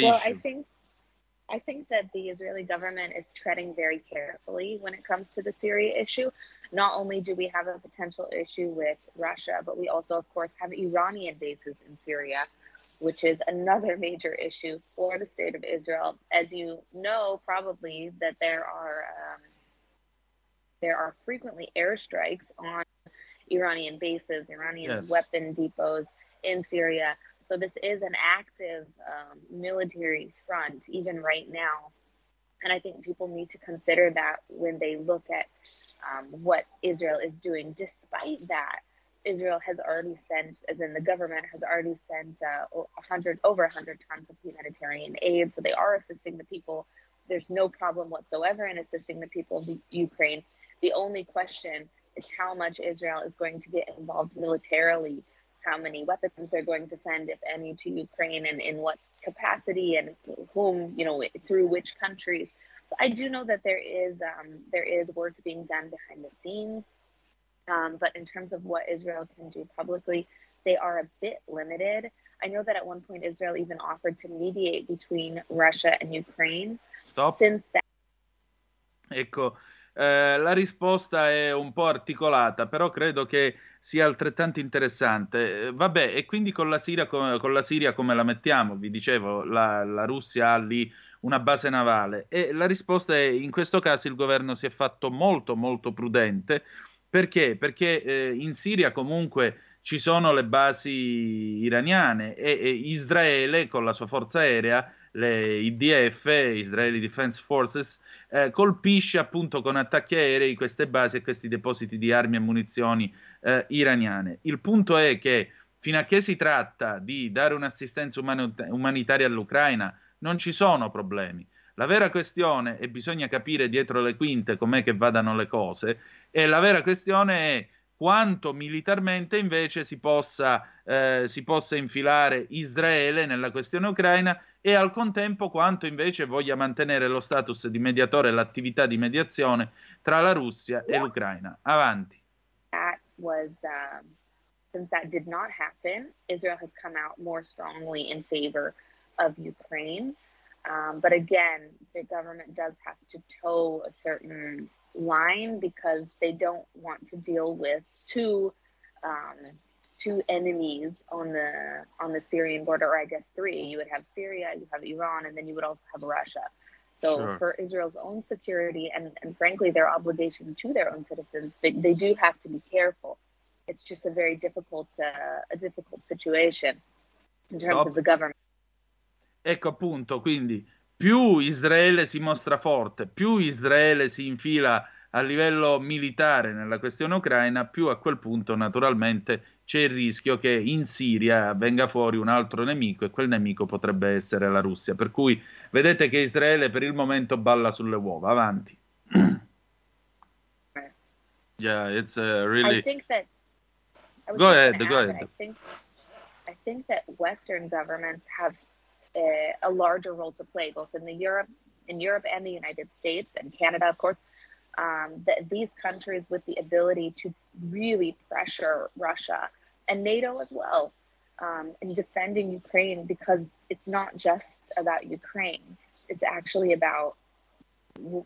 well, issue I think I think that the Israeli government is treading very carefully when it comes to the Syria issue. Not only do we have a potential issue with Russia, but we also, of course, have Iranian bases in Syria, which is another major issue for the state of Israel. As you know, probably that there are um, there are frequently airstrikes on Iranian bases, Iranian yes. weapon depots in Syria. So this is an active um, military front, even right now. And I think people need to consider that when they look at um, what Israel is doing. Despite that, Israel has already sent, as in the government has already sent uh, 100 over 100 tons of humanitarian aid. So they are assisting the people. There's no problem whatsoever in assisting the people of Ukraine. The only question is how much Israel is going to get involved militarily how many weapons they're going to send, if any, to Ukraine and in what capacity and whom, you know, through which countries. So I do know that there is um, there is work being done behind the scenes, um, but in terms of what Israel can do publicly, they are a bit limited. I know that at one point Israel even offered to mediate between Russia and Ukraine. Stop. Since that. Ecco, eh, la risposta è un po' articolata, però credo che sia altrettanto interessante. Eh, vabbè, e quindi con la Siria, con, con la Siria come la mettiamo? Vi dicevo, la, la, Russia ha lì una base navale e la risposta è in questo caso il governo si è fatto molto molto prudente perché? Perché eh, in Siria comunque ci sono le basi iraniane e, e Israele con la sua forza aerea le IDF, Israeli Defense Forces, eh, colpisce appunto con attacchi aerei queste basi e questi depositi di armi e munizioni eh, iraniane. Il punto è che fino a che si tratta di dare un'assistenza uman- umanitaria all'Ucraina non ci sono problemi. La vera questione, e bisogna capire dietro le quinte com'è che vadano le cose, e la vera questione è quanto militarmente invece si possa, eh, si possa infilare Israele nella questione ucraina e al contempo quanto invece voglia mantenere lo status di mediatore e l'attività di mediazione tra la Russia e l'Ucraina. Avanti. That was, um, since that did not happen, Israel has come out more strongly in favor of Ukraine. Um, but again, the government does have to toe a certain line because they don't want to deal with two um, two enemies on the on the Syrian border, or I guess three. You would have Syria, you have Iran, and then you would also have Russia. So sure. for Israel's own security and, and frankly their obligation to their own citizens, they, they do have to be careful. It's just a very difficult uh, a difficult situation in terms Stop. of the government. Ecco appunto, quindi più Israele si mostra forte, più Israele si infila a livello militare nella questione ucraina, più a quel punto naturalmente c'è il rischio che in Siria venga fuori un altro nemico e quel nemico potrebbe essere la Russia. Per cui vedete che Israele per il momento balla sulle uova. Avanti. yeah, it's uh, really. I think that. I go ahead. Go ahead. I think, I think that Western governments have a, a larger role to play, both in the Europe, in Europe and the United States and Canada, of course. Um, that these countries with the ability to really pressure Russia and NATO as well um, in defending Ukraine because it's not just about Ukraine. It's actually about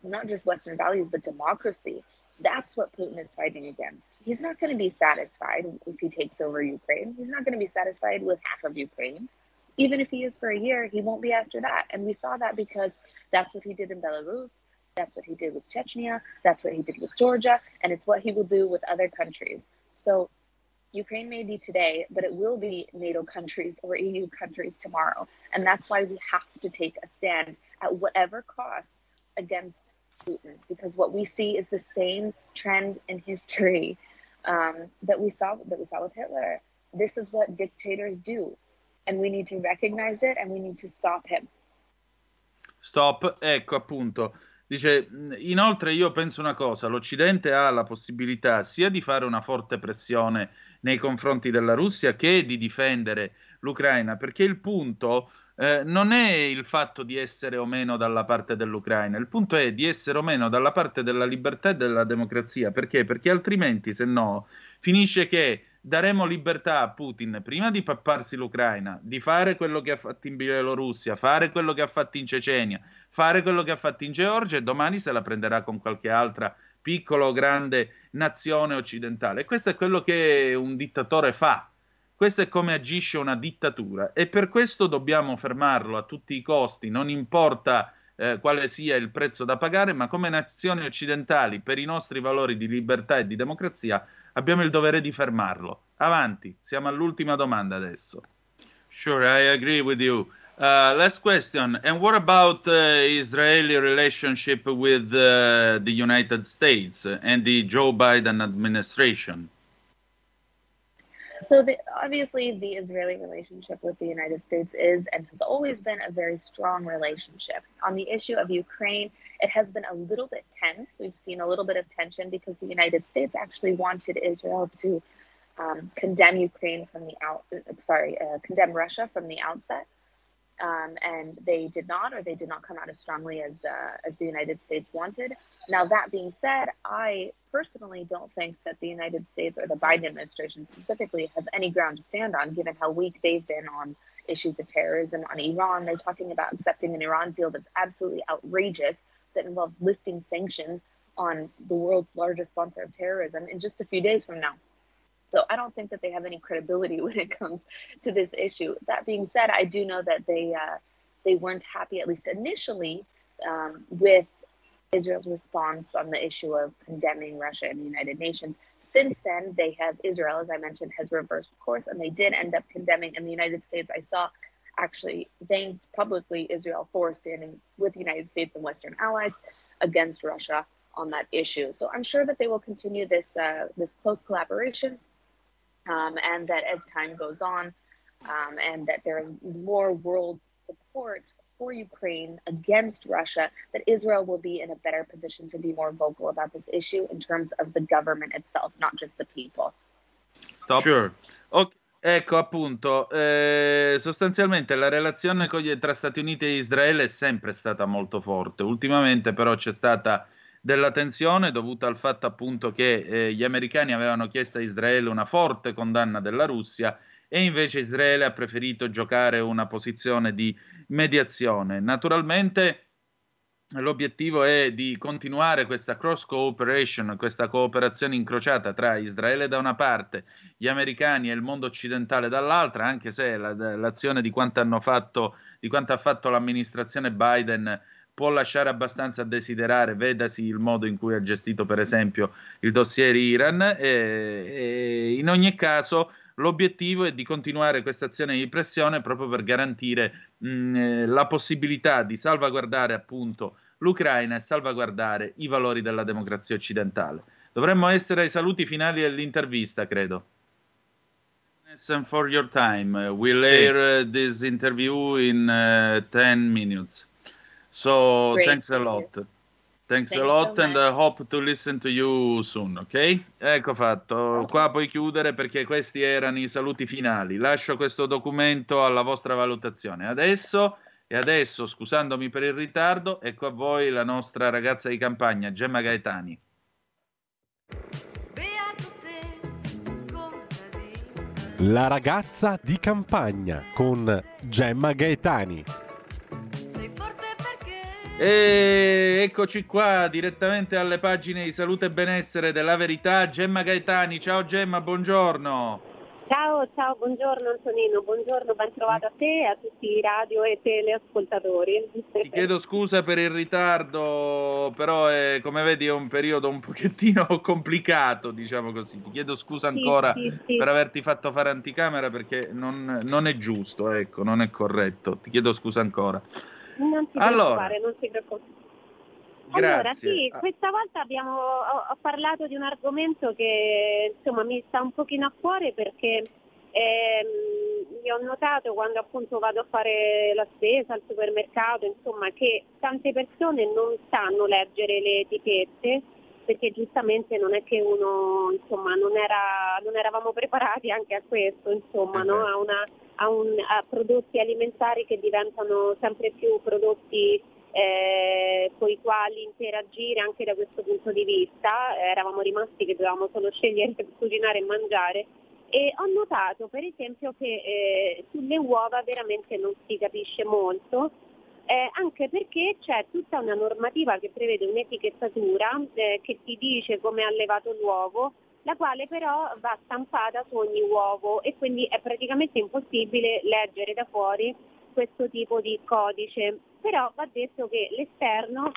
not just Western values, but democracy. That's what Putin is fighting against. He's not going to be satisfied if he takes over Ukraine. He's not going to be satisfied with half of Ukraine. Even if he is for a year, he won't be after that. And we saw that because that's what he did in Belarus. That's what he did with Chechnya. That's what he did with Georgia. And it's what he will do with other countries. So Ukraine may be today, but it will be NATO countries or EU countries tomorrow. And that's why we have to take a stand at whatever cost against Putin, because what we see is the same trend in history um, that we saw that we saw with Hitler. This is what dictators do, and we need to recognize it and we need to stop him. Stop, ecco appunto. Dice, inoltre io penso una cosa, l'Occidente ha la possibilità sia di fare una forte pressione nei confronti della Russia che di difendere l'Ucraina, perché il punto eh, non è il fatto di essere o meno dalla parte dell'Ucraina, il punto è di essere o meno dalla parte della libertà e della democrazia, perché? Perché altrimenti, se no, finisce che daremo libertà a Putin prima di papparsi l'Ucraina, di fare quello che ha fatto in Bielorussia, fare quello che ha fatto in Cecenia, fare quello che ha fatto in Georgia e domani se la prenderà con qualche altra piccola o grande nazione occidentale. Questo è quello che un dittatore fa. Questo è come agisce una dittatura e per questo dobbiamo fermarlo a tutti i costi, non importa eh, quale sia il prezzo da pagare, ma come nazioni occidentali, per i nostri valori di libertà e di democrazia, abbiamo il dovere di fermarlo. Avanti, siamo all'ultima domanda adesso. Sure, I agree with you. Uh, last question. And what about uh, Israeli relationship with uh, the United States and the Joe Biden administration? So, the, obviously, the Israeli relationship with the United States is and has always been a very strong relationship. On the issue of Ukraine, it has been a little bit tense. We've seen a little bit of tension because the United States actually wanted Israel to um, condemn Ukraine from the out. Sorry, uh, condemn Russia from the outset um, and they did not, or they did not come out as strongly as uh, as the United States wanted. Now, that being said, I personally don't think that the United States or the Biden administration specifically has any ground to stand on, given how weak they've been on issues of terrorism on Iran. They're talking about accepting an Iran deal that's absolutely outrageous, that involves lifting sanctions on the world's largest sponsor of terrorism in just a few days from now. So I don't think that they have any credibility when it comes to this issue. That being said, I do know that they uh, they weren't happy, at least initially, um, with Israel's response on the issue of condemning Russia in the United Nations. Since then, they have Israel, as I mentioned, has reversed course, and they did end up condemning. In the United States, I saw actually thanked publicly Israel for standing with the United States and Western allies against Russia on that issue. So I'm sure that they will continue this uh, this close collaboration um, and that as time goes on, um, and that there is more world support for Ukraine against Russia, that Israel will be in a better position to be more vocal about this issue in terms of the government itself, not just the people. Stop. Sure. Okay. Ecco appunto, eh, sostanzialmente la relazione tra Stati Uniti e Israele è sempre stata molto forte, ultimamente però c'è stata della tensione dovuta al fatto appunto che eh, gli americani avevano chiesto a Israele una forte condanna della Russia e invece Israele ha preferito giocare una posizione di mediazione. Naturalmente l'obiettivo è di continuare questa cross cooperation, questa cooperazione incrociata tra Israele da una parte, gli americani e il mondo occidentale dall'altra, anche se la, l'azione di quanto fatto, di quanto ha fatto l'amministrazione Biden può lasciare abbastanza a desiderare, vedasi il modo in cui ha gestito per esempio il dossier Iran e, e in ogni caso l'obiettivo è di continuare questa azione di pressione proprio per garantire mh, eh, la possibilità di salvaguardare appunto l'Ucraina e salvaguardare i valori della democrazia occidentale. Dovremmo essere ai saluti finali dell'intervista, credo. And for your time. We'll air this interview in 10 uh, minutes. So Great. thanks a lot. Thanks, thanks a lot so and I hope to listen to you soon, ok? Ecco fatto. Qua puoi chiudere perché questi erano i saluti finali. Lascio questo documento alla vostra valutazione. Adesso e adesso, scusandomi per il ritardo, ecco a voi la nostra ragazza di campagna, Gemma Gaetani. La ragazza di campagna con Gemma Gaetani. E eccoci qua direttamente alle pagine di salute e benessere della verità. Gemma Gaetani, ciao Gemma, buongiorno. Ciao, ciao, buongiorno Antonino, buongiorno, ben trovato a te e a tutti i radio e teleascoltatori. Ti chiedo scusa per il ritardo, però è, come vedi è un periodo un pochettino complicato, diciamo così. Ti chiedo scusa ancora sì, sì, sì. per averti fatto fare anticamera perché non, non, è giusto, ecco, non è corretto. Ti chiedo scusa ancora. Non ti allora, preoccupare, non ti preoccupare. Grazie. Allora, sì, questa volta abbiamo, ho, ho, parlato di un argomento che insomma mi sta un pochino a cuore perché ehm, io ho notato quando appunto vado a fare la spesa al supermercato, insomma, che tante persone non sanno leggere le etichette perché giustamente non è che uno, insomma, non, era, non eravamo preparati anche a questo, insomma, no? a, una, a, un, a prodotti alimentari che diventano sempre più prodotti eh, con i quali interagire anche da questo punto di vista. Eh, eravamo rimasti che dovevamo solo scegliere cucinare e mangiare. E ho notato per esempio che eh, sulle uova veramente non si capisce molto, eh, anche perché c'è tutta una normativa che prevede un'etichettatura eh, che ti dice come è allevato l'uovo, la quale però va stampata su ogni uovo e quindi è praticamente impossibile leggere da fuori questo tipo di codice però va detto che l'esterno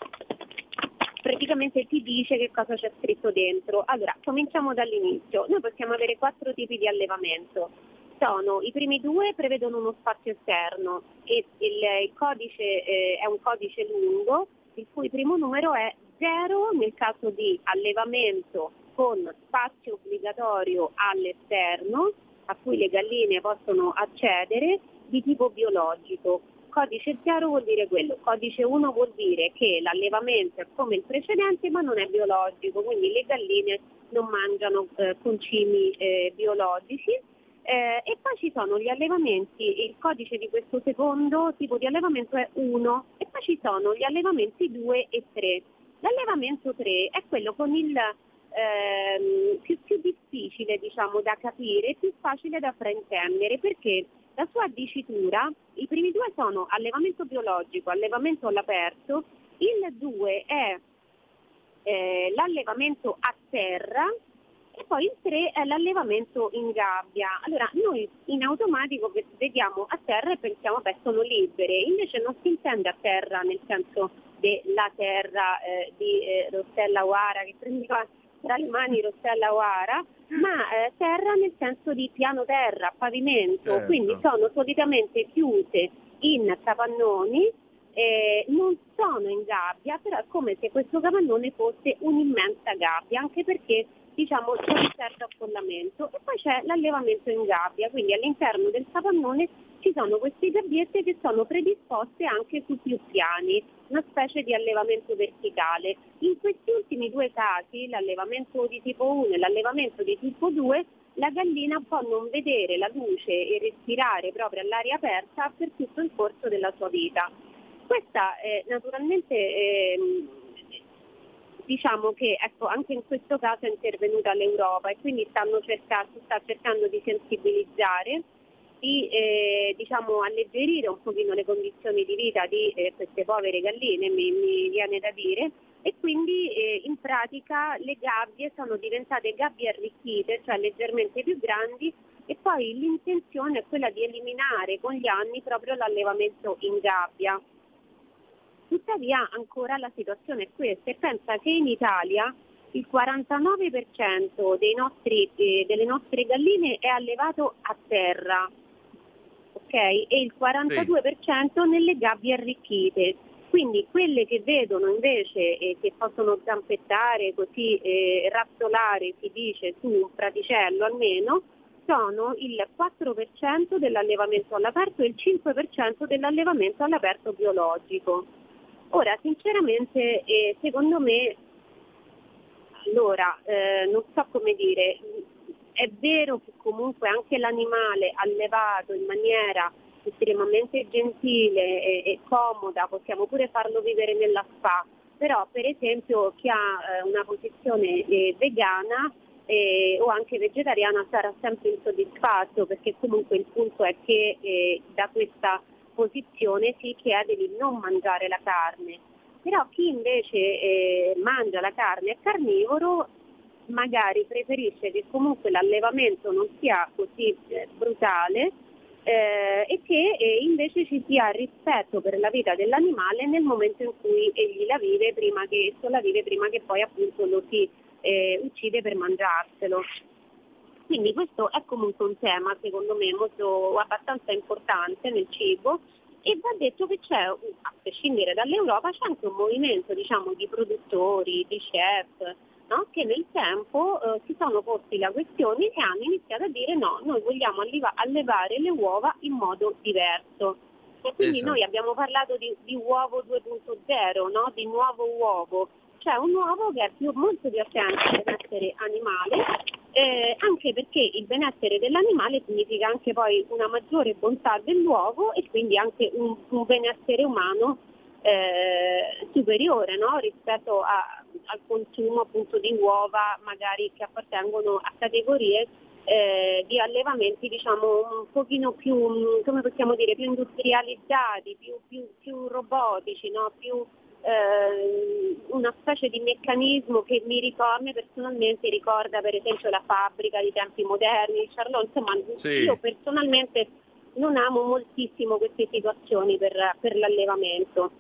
praticamente ti dice che cosa c'è scritto dentro. Allora, cominciamo dall'inizio. Noi possiamo avere quattro tipi di allevamento. Sono, I primi due prevedono uno spazio esterno e il, il codice eh, è un codice lungo, il cui primo numero è 0 nel caso di allevamento con spazio obbligatorio all'esterno a cui le galline possono accedere di tipo biologico codice 0 vuol dire quello, codice 1 vuol dire che l'allevamento è come il precedente ma non è biologico, quindi le galline non mangiano eh, concimi eh, biologici. Eh, e poi ci sono gli allevamenti, il codice di questo secondo tipo di allevamento è 1 e poi ci sono gli allevamenti 2 e 3. L'allevamento 3 è quello con il ehm, più, più difficile diciamo, da capire, più facile da fraintendere perché la sua dicitura, i primi due sono allevamento biologico, allevamento all'aperto, il 2 è eh, l'allevamento a terra e poi il 3 è l'allevamento in gabbia. Allora noi in automatico vediamo a terra e pensiamo che sono libere, invece non si intende a terra nel senso della terra eh, di eh, Rossella Uara che prendeva tra le mani Rossella Uara, ma eh, terra nel senso di piano terra, pavimento, Certo. quindi sono solitamente chiuse in capannoni, eh, non sono in gabbia, però è come se questo capannone fosse un'immensa gabbia, anche perché diciamo un certo affollamento e poi c'è l'allevamento in gabbia, quindi all'interno del capannone ci sono queste gabbiette che sono predisposte anche su più piani, una specie di allevamento verticale. In questi ultimi due casi, l'allevamento di tipo 1 e l'allevamento di tipo 2, la gallina può non vedere la luce e respirare proprio all'aria aperta per tutto il corso della sua vita. Questa eh, naturalmente ehm, diciamo che ecco, anche in questo caso è intervenuta l'Europa e quindi cercando, sta cercando di sensibilizzare, di eh, diciamo, alleggerire un pochino le condizioni di vita di eh, queste povere galline, mi, mi viene da dire, e quindi eh, in pratica le gabbie sono diventate gabbie arricchite, cioè leggermente più grandi e poi l'intenzione è quella di eliminare con gli anni proprio l'allevamento in gabbia. Tuttavia ancora la situazione è questa e pensa che in Italia il 49% dei nostri, eh, delle nostre galline è allevato a terra ok? e il 42% nelle gabbie arricchite. Quindi quelle che vedono invece eh, che possono zampettare, così eh, razzolare, si dice, su un praticello almeno, sono il 4% dell'allevamento all'aperto e il 5% dell'allevamento all'aperto biologico. Ora, sinceramente, eh, secondo me, allora, eh, non so come dire, è vero che comunque anche l'animale allevato in maniera estremamente gentile e, e comoda, possiamo pure farlo vivere nella spa, però per esempio chi ha eh, una posizione eh, vegana eh, o anche vegetariana sarà sempre insoddisfatto perché comunque il punto è che eh, da questa posizione si chiede di non mangiare la carne. Però chi invece eh, mangia la carne è carnivoro magari preferisce che comunque l'allevamento non sia così eh, brutale eh, e che eh, invece ci sia rispetto per la vita dell'animale nel momento in cui egli la vive prima che esso la vive prima che poi appunto lo si eh, uccide per mangiarselo. Quindi questo è comunque un tema secondo me molto abbastanza importante nel cibo e va detto che c'è, a prescindere dall'Europa, c'è anche un movimento diciamo, di produttori, di chef, no? che nel tempo eh, si sono posti la questione e hanno iniziato a dire no, noi vogliamo alleva- allevare le uova in modo diverso. E quindi esatto. noi abbiamo parlato di, di uovo 2.0, no? di nuovo uovo c'è un uovo che è più, molto più attento al benessere animale, eh, anche perché il benessere dell'animale significa anche poi una maggiore bontà dell'uovo e quindi anche un, un benessere umano eh, superiore no? rispetto a, al consumo appunto di uova magari che appartengono a categorie eh, di allevamenti diciamo un pochino più, come possiamo dire, più industrializzati, più, più, più robotici, no? più eh, una specie di meccanismo che mi ricorda, personalmente ricorda per esempio la fabbrica di tempi moderni, il Charlot, insomma sì. io personalmente non amo moltissimo queste situazioni per, per l'allevamento.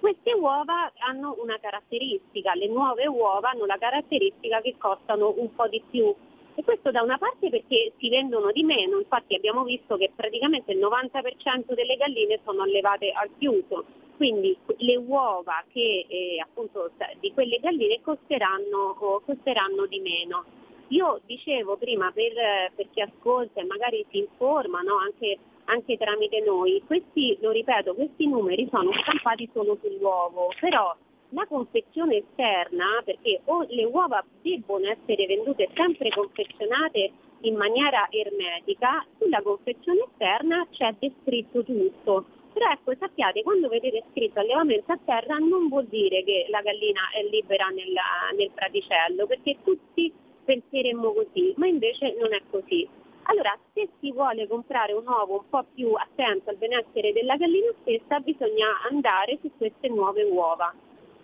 Queste uova hanno una caratteristica, le nuove uova hanno la caratteristica che costano un po' di più e questo da una parte perché si vendono di meno, infatti abbiamo visto che praticamente il 90% delle galline sono allevate al chiuso, quindi le uova che, eh, appunto, di quelle galline costeranno, costeranno, di meno. Io dicevo prima per, per chi ascolta e magari si informa no, anche, anche, tramite noi, questi, lo ripeto, questi numeri sono stampati solo sull'uovo, però la confezione esterna, perché le uova debbono essere vendute sempre confezionate in maniera ermetica, sulla confezione esterna c'è descritto tutto però ecco, sappiate, quando vedete scritto allevamento a terra non vuol dire che la gallina è libera nella, nel praticello, perché tutti penseremmo così, ma invece non è così. Allora, se si vuole comprare un uovo un po' più attento al benessere della gallina stessa, bisogna andare su queste nuove uova,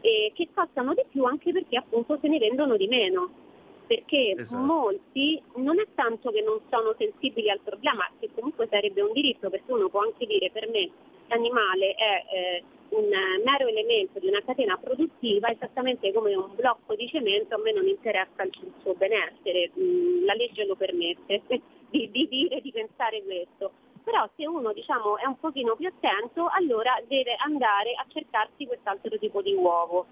eh, che costano di più anche perché appunto se ne vendono di meno. Perché esatto. molti non è tanto che non sono sensibili al problema, che comunque sarebbe un diritto, perché uno può anche dire per me l'animale è eh, un mero elemento di una catena produttiva, esattamente come un blocco di cemento, a me non interessa il suo benessere, mm, la legge lo permette di, di dire, di pensare questo. Però se uno diciamo, è un pochino più attento, allora deve andare a cercarsi quest'altro tipo di uovo.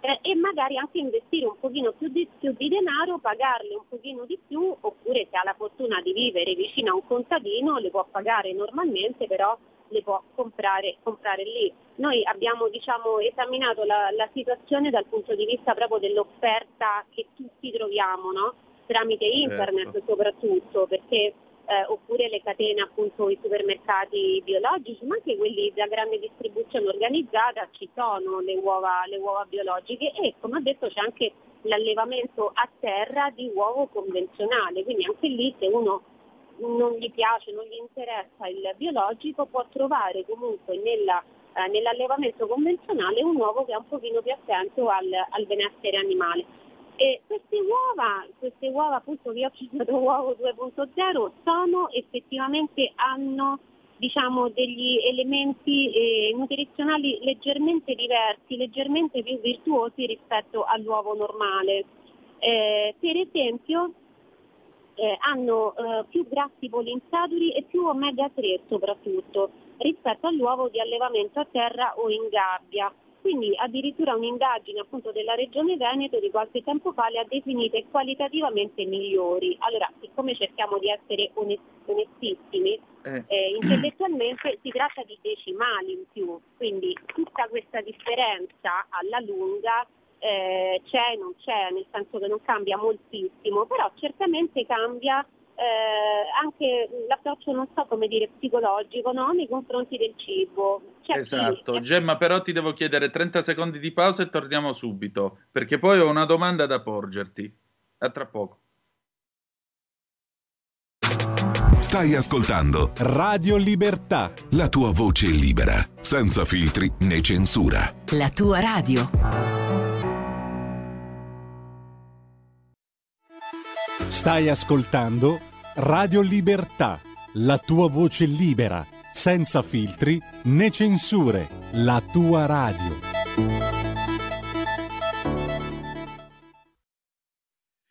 Eh, e magari anche investire un pochino più di, più di, denaro, pagarle un pochino di più, oppure se ha la fortuna di vivere vicino a un contadino le può pagare normalmente, però le può comprare, comprare lì. Noi abbiamo diciamo, esaminato la, la, situazione dal punto di vista proprio dell'offerta che tutti troviamo, no? tramite internet certo. soprattutto, perché eh, oppure le catene appunto i supermercati biologici, ma anche quelli da grande distribuzione organizzata ci sono le uova, le uova biologiche e come ho detto c'è anche l'allevamento a terra di uovo convenzionale, quindi anche lì se uno non gli piace, non gli interessa il biologico, può trovare comunque nella, eh, nell'allevamento convenzionale un uovo che è un pochino più attento al, al benessere animale. E queste uova, queste uova appunto che ho chiamato uovo 2.0 sono effettivamente hanno diciamo, degli elementi eh, nutrizionali leggermente diversi, leggermente più virtuosi rispetto all'uovo normale. Eh, per esempio eh, hanno eh, più grassi polinsaturi e più omega 3 soprattutto rispetto all'uovo di allevamento a terra o in gabbia. Quindi addirittura un'indagine appunto della Regione Veneto di qualche tempo fa le ha definite qualitativamente migliori. Allora, siccome cerchiamo di essere onestissimi, eh. Eh, intellettualmente si tratta di decimali in più, quindi tutta questa differenza alla lunga eh, c'è e non c'è, nel senso che non cambia moltissimo, però certamente cambia eh, anche l'approccio, non so come dire, psicologico no? nei confronti del cibo. C'è esatto, chi... Gemma però ti devo chiedere 30 secondi di pausa e torniamo subito, perché poi ho una domanda da porgerti. A tra poco. Stai ascoltando Radio Libertà. la tua voce libera, senza filtri né censura. La tua radio. Stai ascoltando Radio Libertà, la tua voce libera, senza filtri né censure, la tua radio.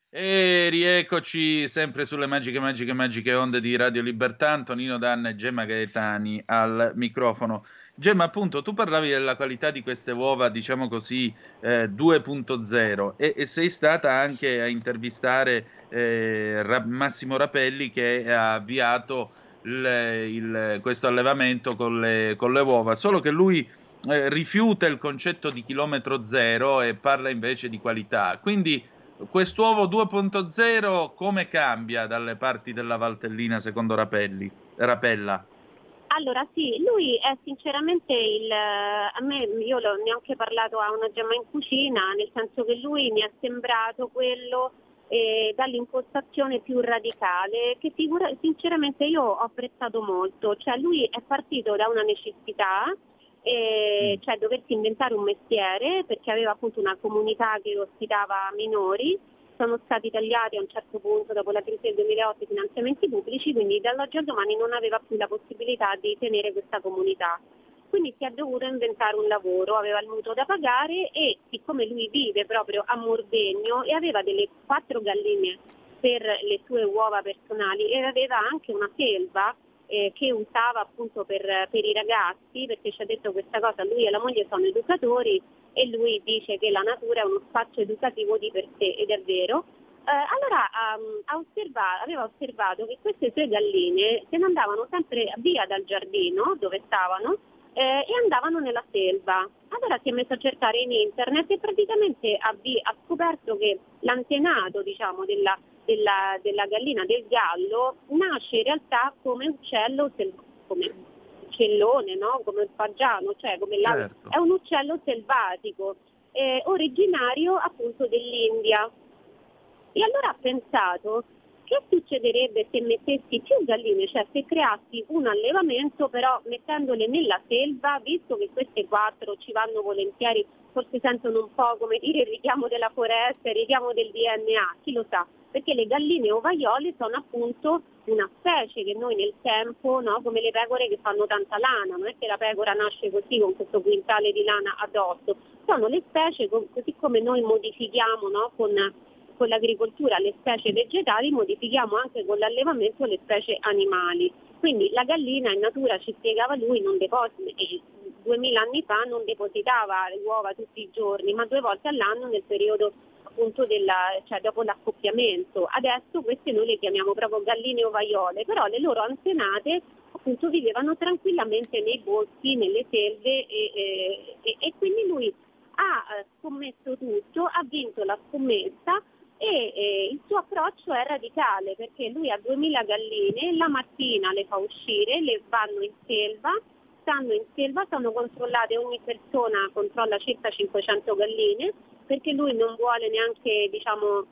E rieccoci sempre sulle magiche, magiche, magiche onde di Radio Libertà. Antonino Danna e Gemma Gaetani al microfono. Gemma, appunto, tu parlavi della qualità di queste uova, diciamo così, eh, 2.0 e, e sei stata anche a intervistare eh, Ra- Massimo Rapelli che ha avviato il- il- questo allevamento con le, con le uova, solo che lui eh, rifiuta il concetto di chilometro zero e parla invece di qualità. Quindi quest'uovo 2.0 come cambia dalle parti della Valtellina secondo Rapelli, Rapella? Allora sì, lui è sinceramente il... A me, io l'ho neanche parlato a una gemma in cucina, nel senso che lui mi è sembrato quello eh, dall'impostazione più radicale che figura, sinceramente io ho apprezzato molto. Cioè lui è partito da una necessità, eh, cioè doversi inventare un mestiere perché aveva appunto una comunità che ospitava minori sono stati tagliati a un certo punto dopo la crisi del 2008 i finanziamenti pubblici, quindi dall'oggi al domani non aveva più la possibilità di tenere questa comunità. Quindi si è dovuto inventare un lavoro, aveva il mutuo da pagare e siccome lui vive proprio a Mordegno e aveva delle quattro galline per le sue uova personali e aveva anche una selva eh, che usava appunto per, per i ragazzi, perché ci ha detto questa cosa, lui e la moglie sono educatori e lui dice che la natura è uno spazio educativo di per sé ed è vero. Eh, allora um, ha osservato, aveva osservato che queste sue galline se ne andavano sempre via dal giardino dove stavano eh, e andavano nella selva. Allora si è messo a cercare in internet e praticamente ha, ha scoperto che l'antenato diciamo, della, della, della gallina del gallo nasce in realtà come uccello come uccellone, no? come il fagiano, cioè come Certo. è un uccello selvatico, eh, originario appunto dell'India. E allora ha pensato che succederebbe se mettessi più galline, cioè se creassi un allevamento però mettendole nella selva, visto che queste quattro ci vanno volentieri, forse sentono un po' come dire il richiamo della foresta, il richiamo del DNA, chi lo sa, perché le galline ovaiole sono appunto una specie che noi nel tempo, no, come le pecore che fanno tanta lana, non è che la pecora nasce così con questo quintale di lana addosso, sono le specie co- così come noi modifichiamo no, con con l'agricoltura le specie vegetali, modifichiamo anche con l'allevamento le specie animali. Quindi la gallina in natura, ci spiegava lui, non deposita, e 2000 anni fa non depositava le uova tutti i giorni, ma due volte all'anno nel periodo appunto della, cioè dopo l'accoppiamento. Adesso queste noi le chiamiamo proprio galline ovaiole, però le loro antenate appunto vivevano tranquillamente nei boschi, nelle selve e, e- e- e quindi lui ha eh, scommesso tutto, ha vinto la scommessa e eh, il suo approccio è radicale perché lui ha 2000 galline, la mattina le fa uscire, le vanno in selva, stanno in selva, sono controllate, ogni persona controlla circa 500 galline perché lui non vuole neanche diciamo,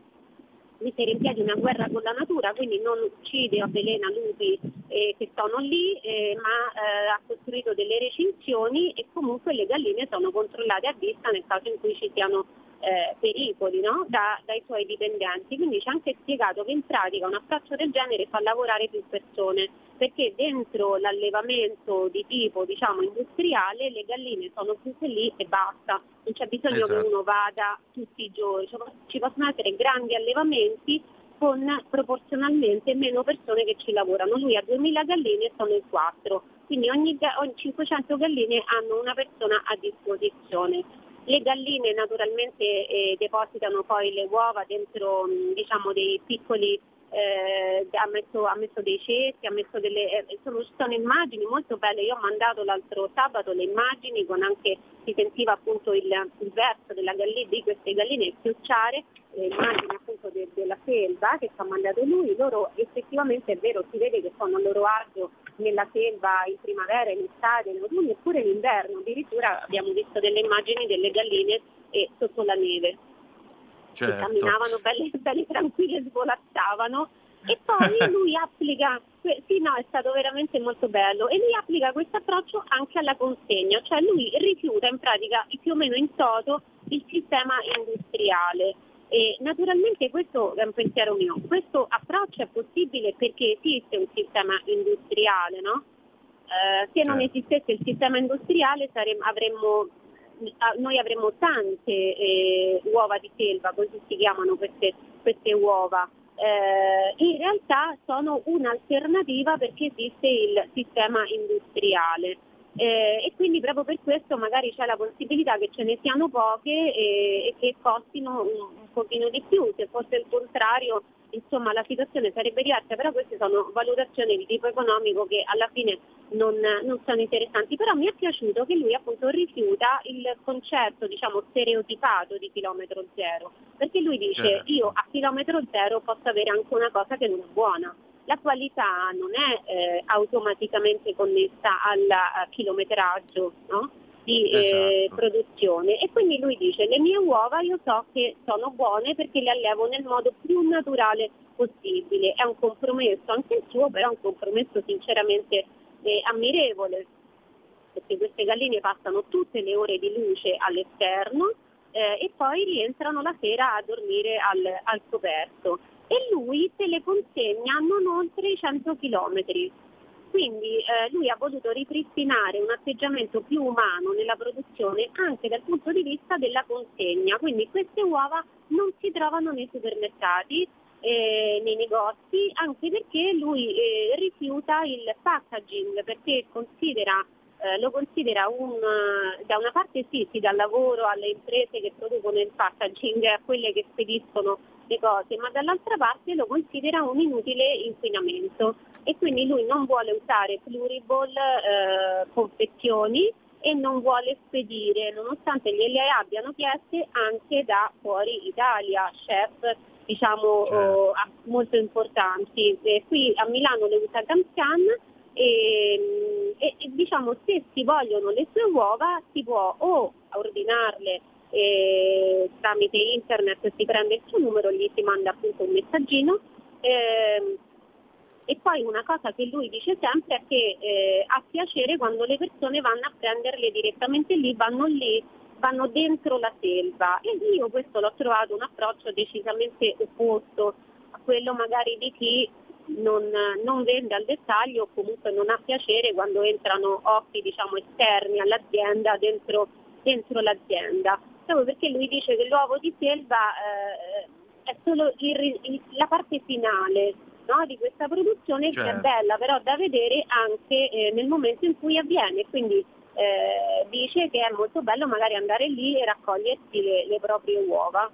mettere in piedi una guerra con la natura, quindi non uccide o avvelena lupi eh, che sono lì, eh, ma eh, ha costruito delle recinzioni e comunque le galline sono controllate a vista nel caso in cui ci siano eh, pericoli no? da- dai suoi dipendenti. Quindi ci ha anche spiegato che in pratica un approccio del genere fa lavorare più persone, perché dentro l'allevamento di tipo diciamo, industriale le galline sono chiuse lì e basta, non c'è bisogno Esatto. che uno vada tutti i giorni, Cioè, ci possono essere grandi allevamenti con proporzionalmente meno persone che ci lavorano. Lui ha 2000 galline e sono in 4, quindi ogni, ogni 500 galline hanno una persona a disposizione. Le galline naturalmente eh, depositano poi le uova dentro mh, diciamo, dei piccoli, eh, ha, messo, ha messo dei cesti, ha messo delle, eh, sono, sono immagini molto belle, io ho mandato l'altro sabato le immagini con anche, si sentiva appunto il, il verso della gallina, di queste galline chiocciare, le immagini appunto de- della selva che ci ha mandato lui, loro effettivamente è vero, si vede che fanno il loro agio nella selva in primavera, in estate, in autunno e pure in inverno, addirittura abbiamo visto delle immagini delle galline eh, sotto la neve. Certo. camminavano belle, belle tranquille, svolazzavano e poi lui applica, sì no è stato veramente molto bello, e lui applica questo approccio anche alla consegna, cioè lui rifiuta in pratica più o meno in toto il sistema industriale. E naturalmente questo è un pensiero mio, questo approccio è possibile perché esiste un sistema industriale, no? Eh, se non certo. esistesse il sistema industriale saremmo, avremmo, noi avremmo tante eh, uova di selva, così si chiamano queste, queste uova, eh, in realtà sono un'alternativa perché esiste il sistema industriale. Eh, e quindi proprio per questo magari c'è la possibilità che ce ne siano poche e, e che costino un, un pochino di più, se fosse il contrario insomma la situazione sarebbe diversa, però queste sono valutazioni di tipo economico che alla fine non, non, sono interessanti, però mi è piaciuto che lui appunto rifiuta il concetto diciamo stereotipato di chilometro zero, perché lui dice certo. io a chilometro zero posso avere anche una cosa che non è buona. La qualità non è eh, automaticamente connessa al chilometraggio, no? Di eh, esatto. eh, produzione. E quindi lui dice le mie uova io so che sono buone perché le allevo nel modo più naturale possibile, è un compromesso anche il suo, però è un compromesso sinceramente eh, ammirevole. Perché queste galline passano tutte le ore di luce all'esterno eh, e poi rientrano la sera a dormire al, al coperto. E lui se le consegna non oltre i 100 chilometri quindi eh, lui ha voluto ripristinare un atteggiamento più umano nella produzione anche dal punto di vista della consegna, quindi queste uova non si trovano nei supermercati, eh, nei negozi, anche perché lui eh, rifiuta il packaging perché considera, eh, lo considera un, da una parte sì, si dà lavoro alle imprese che producono il packaging, a quelle che spediscono le cose, ma dall'altra parte lo considera un inutile inquinamento e quindi lui non vuole usare pluriball eh, confezioni e non vuole spedire, nonostante gliele abbiano chieste anche da fuori Italia, chef diciamo certo. oh, molto importanti. E qui a Milano le usa Gamscan e, e, e, diciamo se si vogliono le sue uova si può o ordinarle eh, tramite internet, si prende il suo numero, gli si manda appunto un messaggino. Eh, e poi una cosa che lui dice sempre è che eh, ha piacere quando le persone vanno a prenderle direttamente lì, vanno lì, vanno dentro la selva. E io questo l'ho trovato un approccio decisamente opposto a quello magari di chi non, non, vende al dettaglio o comunque non ha piacere quando entrano occhi diciamo, esterni all'azienda dentro, dentro l'azienda. Proprio perché lui dice che l'uovo di selva eh, è solo il, il, la parte finale no, di questa produzione certo. che è certo. bella però da vedere anche eh, nel momento in cui avviene. Quindi eh, dice che è molto bello magari andare lì e raccogliersi le, le proprie uova.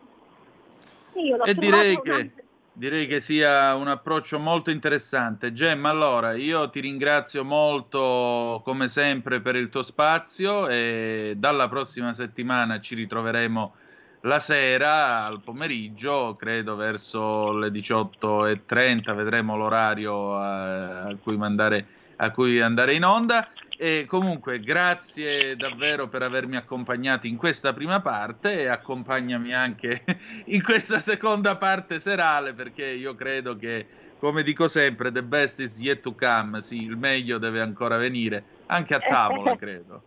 E, e direi, che, direi che sia un approccio molto interessante. Gemma, allora io ti ringrazio molto come sempre per il tuo spazio e dalla prossima settimana ci ritroveremo la sera al pomeriggio, credo verso le 18.30, vedremo l'orario a, a, cui mandare, a cui andare in onda. E comunque grazie davvero per avermi accompagnato in questa prima parte e accompagnami anche in questa seconda parte serale perché io credo che, come dico sempre, the best is yet to come, sì, il meglio deve ancora venire, anche a tavola credo.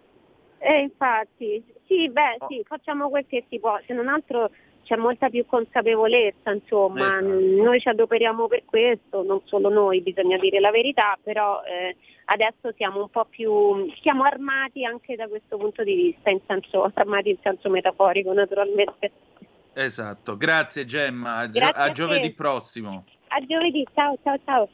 Eh, infatti, sì, beh, oh. sì, facciamo quel che si può, se non altro c'è molta più consapevolezza, insomma, esatto. noi ci adoperiamo per questo, non solo noi, bisogna dire la verità, però eh, adesso siamo un po' più, siamo armati anche da questo punto di vista, in senso, armati in senso metaforico naturalmente. Esatto, grazie Gemma, grazie a, a giovedì prossimo. A giovedì, ciao ciao ciao.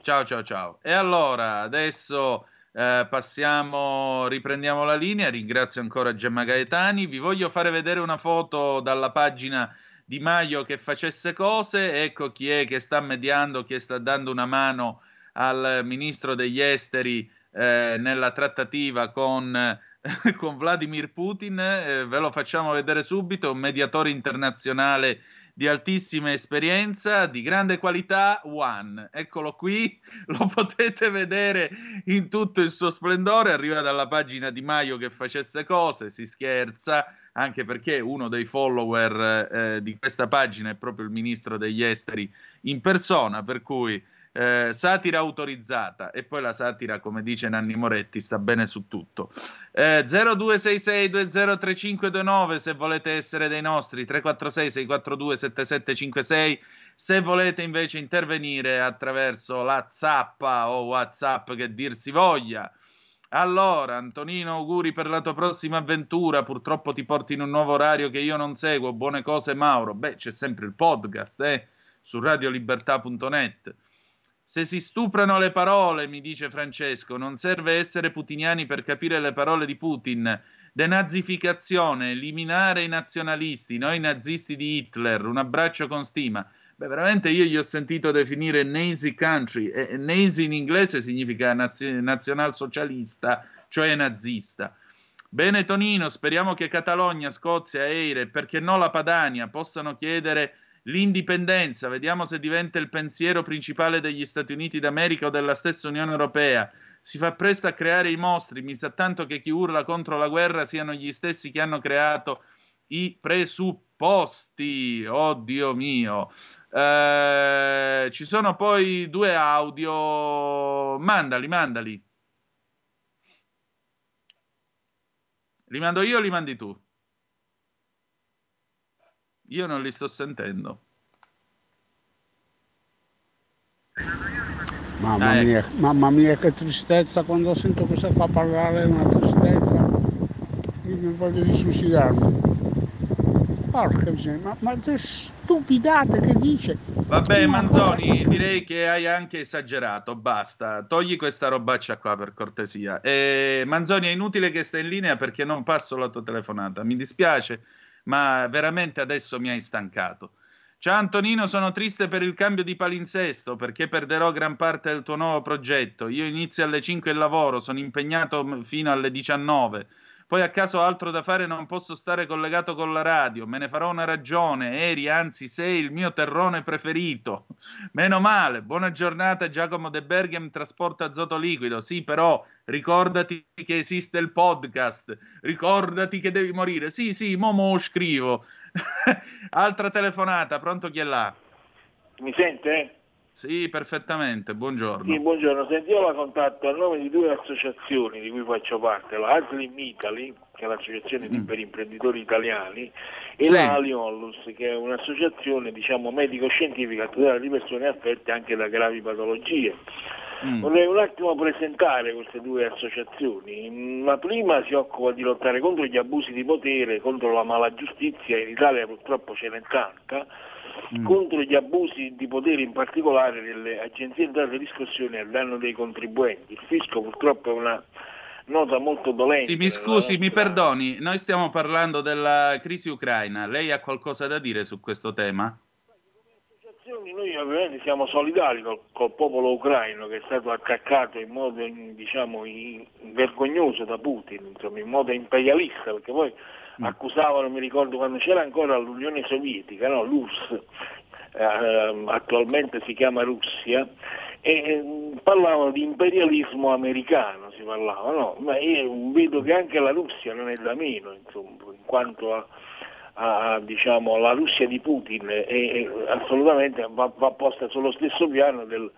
Ciao ciao ciao. E allora, adesso eh, passiamo, riprendiamo la linea. Ringrazio ancora Gemma Gaetani. Vi voglio fare vedere una foto dalla pagina di Maio che facesse cose. Ecco chi è che sta mediando, chi sta dando una mano al ministro degli esteri eh, nella trattativa con, con Vladimir Putin. Eh, ve lo facciamo vedere subito. Un mediatore internazionale di altissima esperienza, di grande qualità, One. Eccolo qui, lo potete vedere in tutto il suo splendore, arriva dalla pagina di Maio che facesse cose, si scherza, anche perché uno dei follower eh, di questa pagina è proprio il ministro degli esteri in persona, per cui eh, satira autorizzata e poi la satira, come dice Nanni Moretti, sta bene su tutto. Eh, 0266203529 se volete essere dei nostri, 346 642 7756 se volete invece intervenire attraverso la zappa o WhatsApp che dir si voglia. Allora, Antonino, auguri per la tua prossima avventura. Purtroppo ti porti in un nuovo orario che io non seguo. Buone cose, Mauro. Beh, c'è sempre il podcast, eh, su radiolibertà.net. Se si stuprano le parole, mi dice Francesco, non serve essere putiniani per capire le parole di Putin. Denazificazione, eliminare i nazionalisti, noi nazisti di Hitler, un abbraccio con stima. Beh, veramente io gli ho sentito definire Nazi country, e Nazi in inglese significa nazio- nazionalsocialista, cioè nazista. Bene Tonino, speriamo che Catalogna, Scozia, Eire, perché no la Padania, possano chiedere l'indipendenza, vediamo se diventa il pensiero principale degli Stati Uniti d'America o della stessa Unione Europea. Si fa presto a creare i mostri, mi sa tanto che chi urla contro la guerra siano gli stessi che hanno creato i presupposti. Oh Dio mio. Eh, ci sono poi due audio. Mandali, mandali. Li mando io o li mandi tu? Io non li sto sentendo. Mamma, ah, mia, mamma mia, che tristezza quando sento questa qua parlare, è una tristezza. Io mi voglio di suicidarmi. Porca miseria, ma, ma che stupidate che dice. Vabbè, Manzoni, direi che hai anche esagerato. Basta, togli questa robaccia qua per cortesia. E, Manzoni, è inutile che stai in linea perché non passo la tua telefonata. Mi dispiace ma veramente adesso mi hai stancato. Ciao Antonino, sono triste per il cambio di palinsesto perché perderò gran parte del tuo nuovo progetto. Io inizio alle 5 il lavoro, sono impegnato fino alle 19. Poi a caso ho altro da fare non posso stare collegato con la radio, me ne farò una ragione, eri, anzi sei il mio terrone preferito. Meno male, buona giornata Giacomo De Berghem, trasporto azoto liquido, sì però ricordati che esiste il podcast, ricordati che devi morire, sì sì, mo mo scrivo. Altra telefonata, pronto chi è là? Mi sente? Sì, perfettamente, buongiorno. Sì, buongiorno. Senti, io la contatto a nome di due associazioni di cui faccio parte, la Aslim Italy, che è l'associazione mm. per imprenditori italiani, e sì. la Aliollus, che è un'associazione diciamo, medico-scientifica a tutela di persone affette anche da gravi patologie. Mm. Vorrei un attimo presentare queste due associazioni. La prima si occupa di lottare contro gli abusi di potere, contro la mala giustizia, in Italia purtroppo ce n'è tanta, mm. contro gli abusi di potere in particolare delle agenzie di riscossione a danno dei contribuenti. Il fisco purtroppo è una nota molto dolente. Sì, mi scusi, mi perdoni, noi stiamo parlando della crisi ucraina. Lei ha qualcosa da dire su questo tema? Noi ovviamente siamo solidari col, col, popolo ucraino che è stato attaccato in modo diciamo, in, vergognoso da Putin, insomma, in modo imperialista, perché poi Mm. accusavano, mi ricordo quando c'era ancora l'Unione Sovietica, no? l'URSS, eh, attualmente si chiama Russia, e eh, parlavano di imperialismo americano, si parlava, no? ma io vedo che anche la Russia non è da meno, insomma, in quanto a, a, diciamo, la Russia di Putin è, è assolutamente va, va, posta sullo stesso piano del,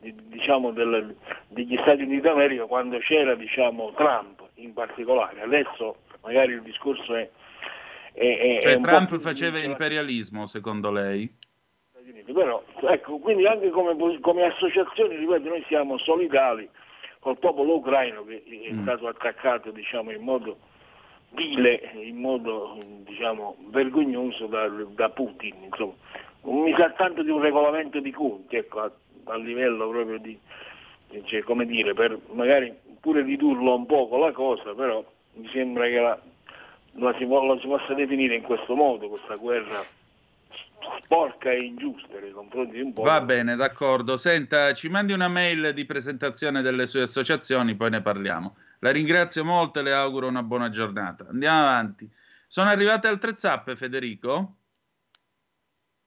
diciamo, del, degli Stati Uniti d'America quando c'era diciamo, Trump in particolare. Adesso magari il discorso è... è, è cioè Trump faceva imperialismo secondo lei? Però, ecco, quindi anche come, come associazione, ripeto, noi siamo solidali col popolo ucraino che è mm. stato attaccato diciamo, in modo vile, in modo diciamo, vergognoso da, da Putin. Insomma. Mi sa tanto di un regolamento di conti, ecco, a, a, livello proprio di, cioè, come dire, per magari pure ridurlo un poco la cosa, però mi sembra che la, la, si, la si possa definire in questo modo, questa guerra sporca e ingiusta nei confronti di un popolo. Va bene, d'accordo. Senta, ci mandi una mail di presentazione delle sue associazioni, poi ne parliamo. La ringrazio molto e le auguro una buona giornata. Andiamo avanti. Sono arrivate altre zappe, Federico?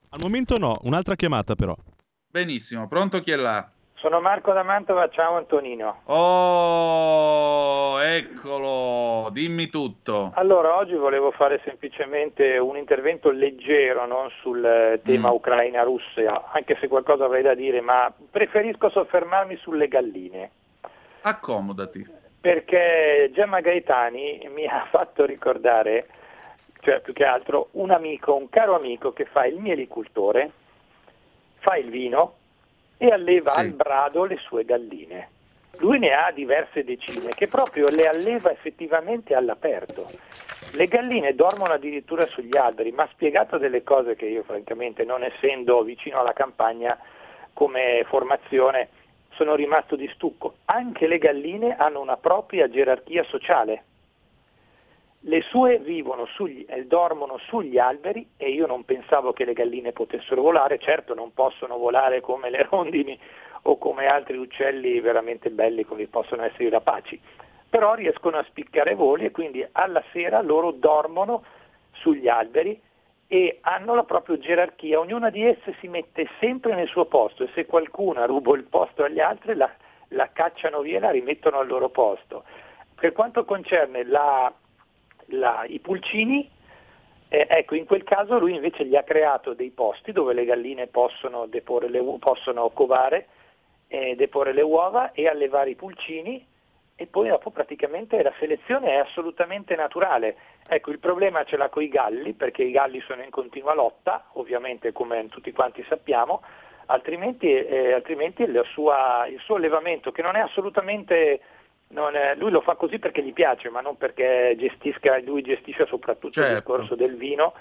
Al momento no, un'altra chiamata però. Benissimo, pronto chi è là? Sono Marco da Mantova, ciao Antonino. Oh, eccolo, dimmi tutto. Allora, oggi volevo fare semplicemente un intervento leggero non sul eh, tema Mm. Ucraina-Russia, anche se qualcosa avrei da dire, ma preferisco soffermarmi sulle galline, Accomodati. perché Gemma Gaetani mi ha fatto ricordare, cioè più che altro, un amico, un caro amico che fa il mielicultore, fa il vino e alleva Sì. al brado le sue galline. Lui ne ha diverse decine che proprio le alleva effettivamente all'aperto. Le galline dormono addirittura sugli alberi, ma ha spiegato delle cose che io francamente, non essendo vicino alla campagna come formazione, sono rimasto di stucco. Anche le galline hanno una propria gerarchia sociale. Le sue sugli, eh, dormono sugli alberi e io non pensavo che le galline potessero volare, certo non possono volare come le rondini o come altri uccelli veramente belli come possono essere i rapaci, però riescono a spiccare voli e quindi alla sera loro dormono sugli alberi e hanno la propria gerarchia, ognuna di esse si mette sempre nel suo posto e se qualcuna ruba il posto agli altri la, la cacciano via e la rimettono al loro posto. Per quanto concerne la- la- i pulcini, eh, ecco, in quel caso lui invece gli ha creato dei posti dove le galline possono, deporre le possono covare, eh, deporre le uova e allevare i pulcini e poi dopo praticamente la selezione è assolutamente naturale. Ecco, il problema ce l'ha con i galli, perché i galli sono in continua lotta, ovviamente come tutti quanti sappiamo, altrimenti, eh, altrimenti sua- il suo allevamento, che non è assolutamente... è- lui lo fa così perché gli piace, ma non perché gestisca, lui gestisce soprattutto il Certo. discorso del vino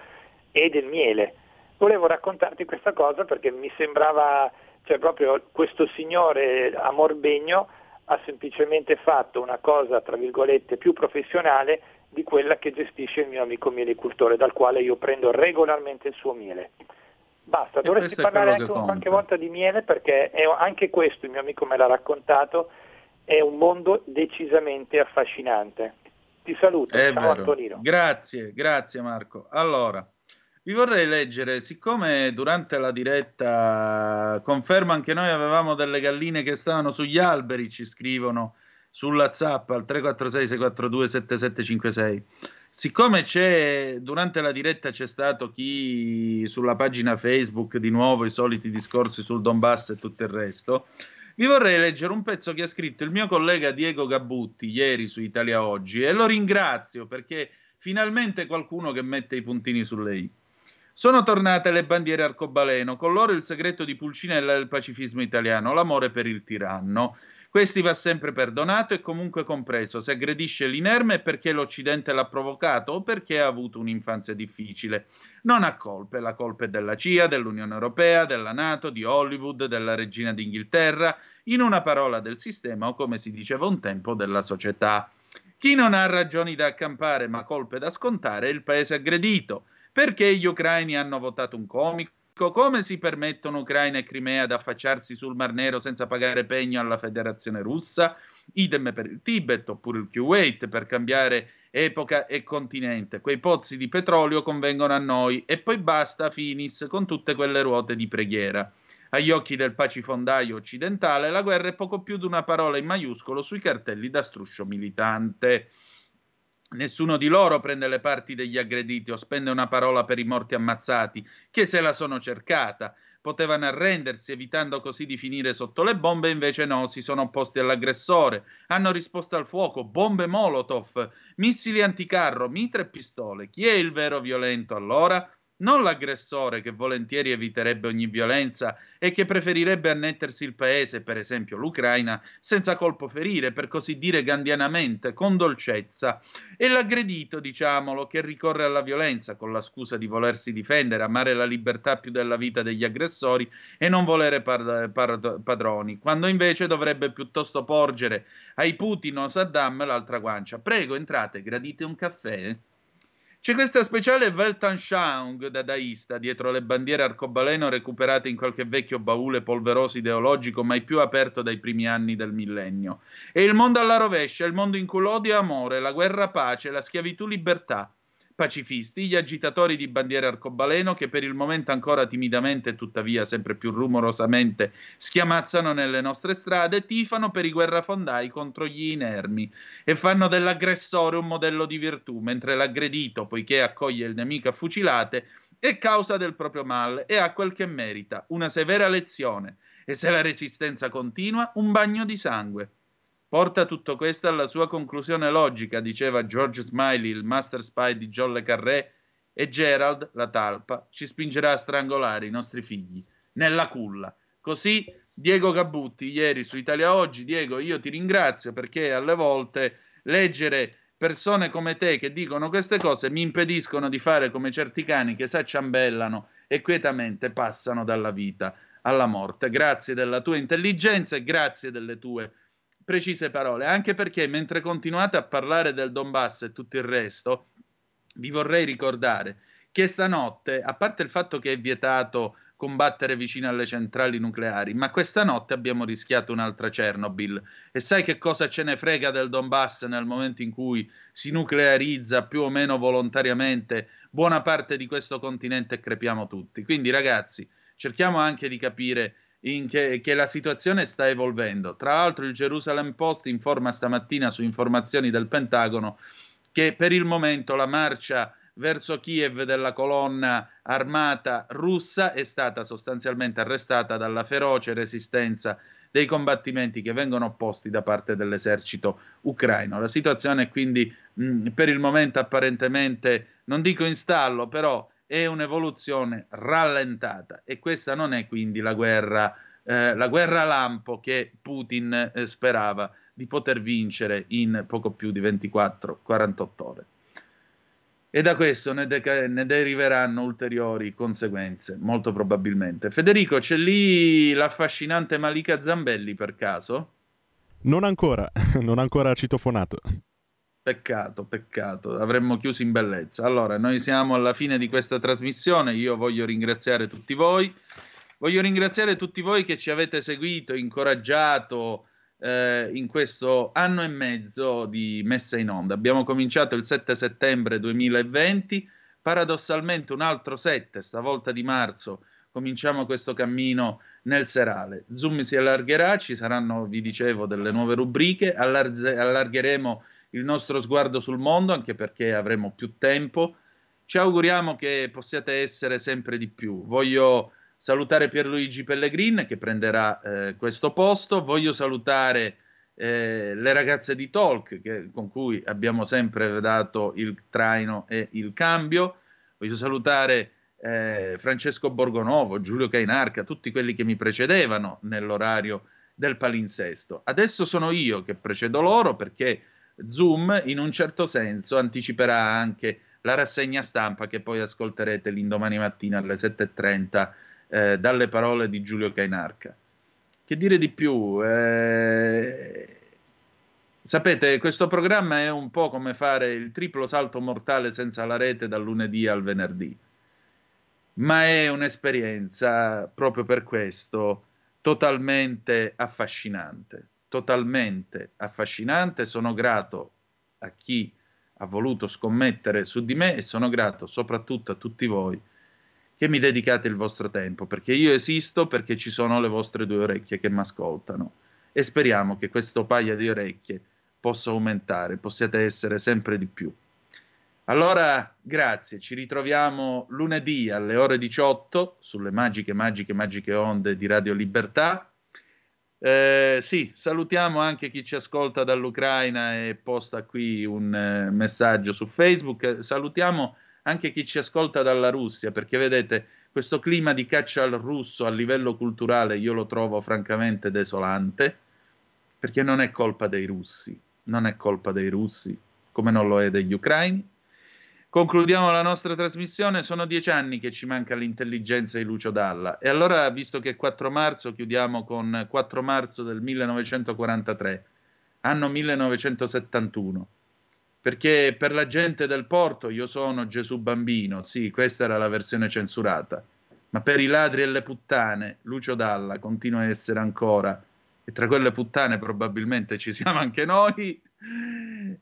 e del miele. Volevo raccontarti questa cosa perché mi sembrava, cioè proprio questo signore a Morbegno ha semplicemente fatto una cosa, tra virgolette, più professionale di quella che gestisce il mio amico mielicultore, dal quale io prendo regolarmente il suo miele. Basta, dovresti parlare anche che qualche volta di miele perché anche questo il mio amico me l'ha raccontato, è un mondo decisamente affascinante. Ti saluto, È ciao vero. Antonino. Grazie, grazie Marco. Allora, vi vorrei leggere, siccome durante la diretta confermo anche noi avevamo delle galline che stavano sugli alberi, ci scrivono sulla zap al 346 642 7756. Siccome c'è durante la diretta c'è stato chi sulla pagina Facebook di nuovo i soliti discorsi sul Donbass e tutto il resto, vi vorrei leggere un pezzo che ha scritto il mio collega Diego Gabutti ieri su Italia Oggi e lo ringrazio perché finalmente qualcuno che mette i puntini sulle i. Sono tornate le bandiere arcobaleno, con loro il segreto di Pulcinella del pacifismo italiano, l'amore per il tiranno. Questi va sempre perdonato e comunque compreso. Se aggredisce l'inerme è perché l'Occidente l'ha provocato o perché ha avuto un'infanzia difficile. Non ha colpe, la colpa è della CIA, dell'Unione Europea, della Nato, di Hollywood, della regina d'Inghilterra, in una parola del sistema o come si diceva un tempo della società. Chi non ha ragioni da accampare ma colpe da scontare è il paese aggredito. Perché gli ucraini hanno votato un comico? Come si permettono Ucraina e Crimea ad affacciarsi sul Mar Nero senza pagare pegno alla Federazione russa? Idem per il Tibet oppure il Kuwait per cambiare epoca e continente. Quei pozzi di petrolio convengono a noi e poi basta finis con tutte quelle ruote di preghiera. Agli occhi del pacifondaio occidentale la guerra è poco più di una parola in maiuscolo sui cartelli da struscio militante. Nessuno di loro prende le parti degli aggrediti o spende una parola per i morti ammazzati, che se la sono cercata. Potevano arrendersi evitando così di finire sotto le bombe, invece no, si sono opposti all'aggressore, hanno risposto al fuoco, bombe Molotov, missili anticarro, mitra e pistole. Chi è il vero violento allora? Non l'aggressore che volentieri eviterebbe ogni violenza e che preferirebbe annettersi il paese, per esempio l'Ucraina, senza colpo ferire, per così dire gandianamente, con dolcezza. E l'aggredito, diciamolo, che ricorre alla violenza con la scusa di volersi difendere, amare la libertà più della vita degli aggressori e non volere par- par- padroni, quando invece dovrebbe piuttosto porgere ai Putin o Saddam l'altra guancia. Prego, entrate, gradite un caffè? C'è questa speciale Weltanschauung dadaista dietro le bandiere arcobaleno recuperate in qualche vecchio baule polveroso ideologico mai più aperto dai primi anni del millennio. E il mondo alla rovescia, il mondo in cui l'odio è amore, la guerra pace, la schiavitù libertà. Pacifisti, gli agitatori di bandiere arcobaleno che per il momento ancora timidamente e tuttavia sempre più rumorosamente schiamazzano nelle nostre strade, tifano per i guerrafondai contro gli inermi e fanno dell'aggressore un modello di virtù, mentre l'aggredito, poiché accoglie il nemico a fucilate, è causa del proprio male e ha quel che merita, una severa lezione, e se la resistenza continua, un bagno di sangue. Porta tutto questo alla sua conclusione logica, diceva George Smiley, il master spy di John Le Carré, e Gerald, la talpa, ci spingerà a strangolare i nostri figli nella culla. Così Diego Gabutti, ieri su Italia Oggi, Diego, io ti ringrazio perché alle volte leggere persone come te che dicono queste cose mi impediscono di fare come certi cani che s'acciambellano e quietamente passano dalla vita alla morte. Grazie della tua intelligenza e grazie delle tue precise parole, anche perché mentre continuate a parlare del Donbass e tutto il resto, vi vorrei ricordare che stanotte, a parte il fatto che è vietato combattere vicino alle centrali nucleari, ma questa notte abbiamo rischiato un'altra Chernobyl. E sai che cosa ce ne frega del Donbass nel momento in cui si nuclearizza più o meno volontariamente buona parte di questo continente e crepiamo tutti. Quindi ragazzi, cerchiamo anche di capire che, che, la situazione sta evolvendo. Tra l'altro il Jerusalem Post informa stamattina su informazioni del Pentagono che per il momento la marcia verso Kiev della colonna armata russa è stata sostanzialmente arrestata dalla feroce resistenza dei combattimenti che vengono opposti da parte dell'esercito ucraino. La situazione è quindi mh, per il momento apparentemente, non dico in stallo, però è un'evoluzione rallentata e questa non è quindi la guerra, eh, la guerra lampo che Putin eh, sperava di poter vincere in poco più di 24-48 ore. E da questo ne, de- ne, deriveranno ulteriori conseguenze, molto probabilmente. Federico, c'è lì l'affascinante Malika Zambelli per caso? Non ancora, non ancora citofonato. Peccato, peccato, avremmo chiuso in bellezza. Allora, noi siamo alla fine di questa trasmissione, io voglio ringraziare tutti voi, voglio ringraziare tutti voi che ci avete seguito, incoraggiato eh, in questo anno e mezzo di messa in onda. Abbiamo cominciato il 7 settembre 2020, paradossalmente un altro 7, stavolta di marzo, cominciamo questo cammino nel serale. Zoom si allargherà, ci saranno, vi dicevo, delle nuove rubriche, allarze- allargheremo il nostro sguardo sul mondo, anche perché avremo più tempo. Ci auguriamo che possiate essere sempre di più. Voglio salutare Pierluigi Pellegrin che prenderà eh, questo posto. Voglio salutare eh, le ragazze di Talk che, con cui abbiamo sempre dato il traino e il cambio. Voglio salutare eh, Francesco Borgonovo, Giulio Cainarca, tutti quelli che mi precedevano nell'orario del palinsesto. Adesso sono io che precedo loro perché Zoom in un certo senso anticiperà anche la rassegna stampa che poi ascolterete l'indomani mattina alle 7.30 eh, dalle parole di Giulio Cainarca. Che dire di più? Eh... Sapete, questo programma è un po' come fare il triplo salto mortale senza la rete dal lunedì al venerdì, ma è un'esperienza proprio per questo totalmente affascinante totalmente affascinante. Sono grato a chi ha voluto scommettere su di me e sono grato soprattutto a tutti voi che mi dedicate il vostro tempo, perché io esisto perché ci sono le vostre due orecchie che mi ascoltano e speriamo che questo paio di orecchie possa aumentare, possiate essere sempre di più. Allora, grazie, ci ritroviamo lunedì alle ore 18 sulle magiche, magiche, magiche onde di Radio Libertà eh, sì, salutiamo anche chi ci ascolta dall'Ucraina e posta qui un eh, messaggio su Facebook. Salutiamo anche chi ci ascolta dalla Russia, perché vedete, questo clima di caccia al russo a livello culturale io lo trovo francamente desolante, perché non è colpa dei russi, non è colpa dei russi, come non lo è degli ucraini, Concludiamo la nostra trasmissione, sono dieci anni che ci manca l'intelligenza di Lucio Dalla. E allora, visto che è 4 marzo, chiudiamo con 4 marzo del 1943, anno 1971, perché per la gente del porto io sono Gesù bambino, sì, questa era la versione censurata, ma per i ladri e le puttane Lucio Dalla continua a essere ancora, e tra quelle puttane probabilmente ci siamo anche noi,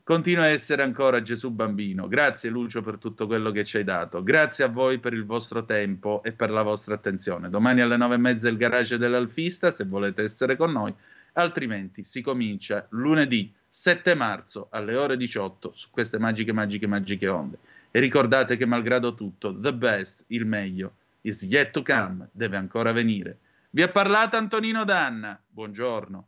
Continua a essere ancora Gesù bambino. Grazie Lucio per tutto quello che ci hai dato. Grazie a voi per il vostro tempo e per la vostra attenzione. Domani alle nove e mezza il garage dell'Alfista, se volete essere con noi. Altrimenti si comincia lunedì 7 marzo alle ore 18 su queste magiche, magiche, magiche onde. E ricordate che malgrado tutto, the best, il meglio, is yet to come, deve ancora venire. Vi ha parlato Antonino Danna. Buongiorno.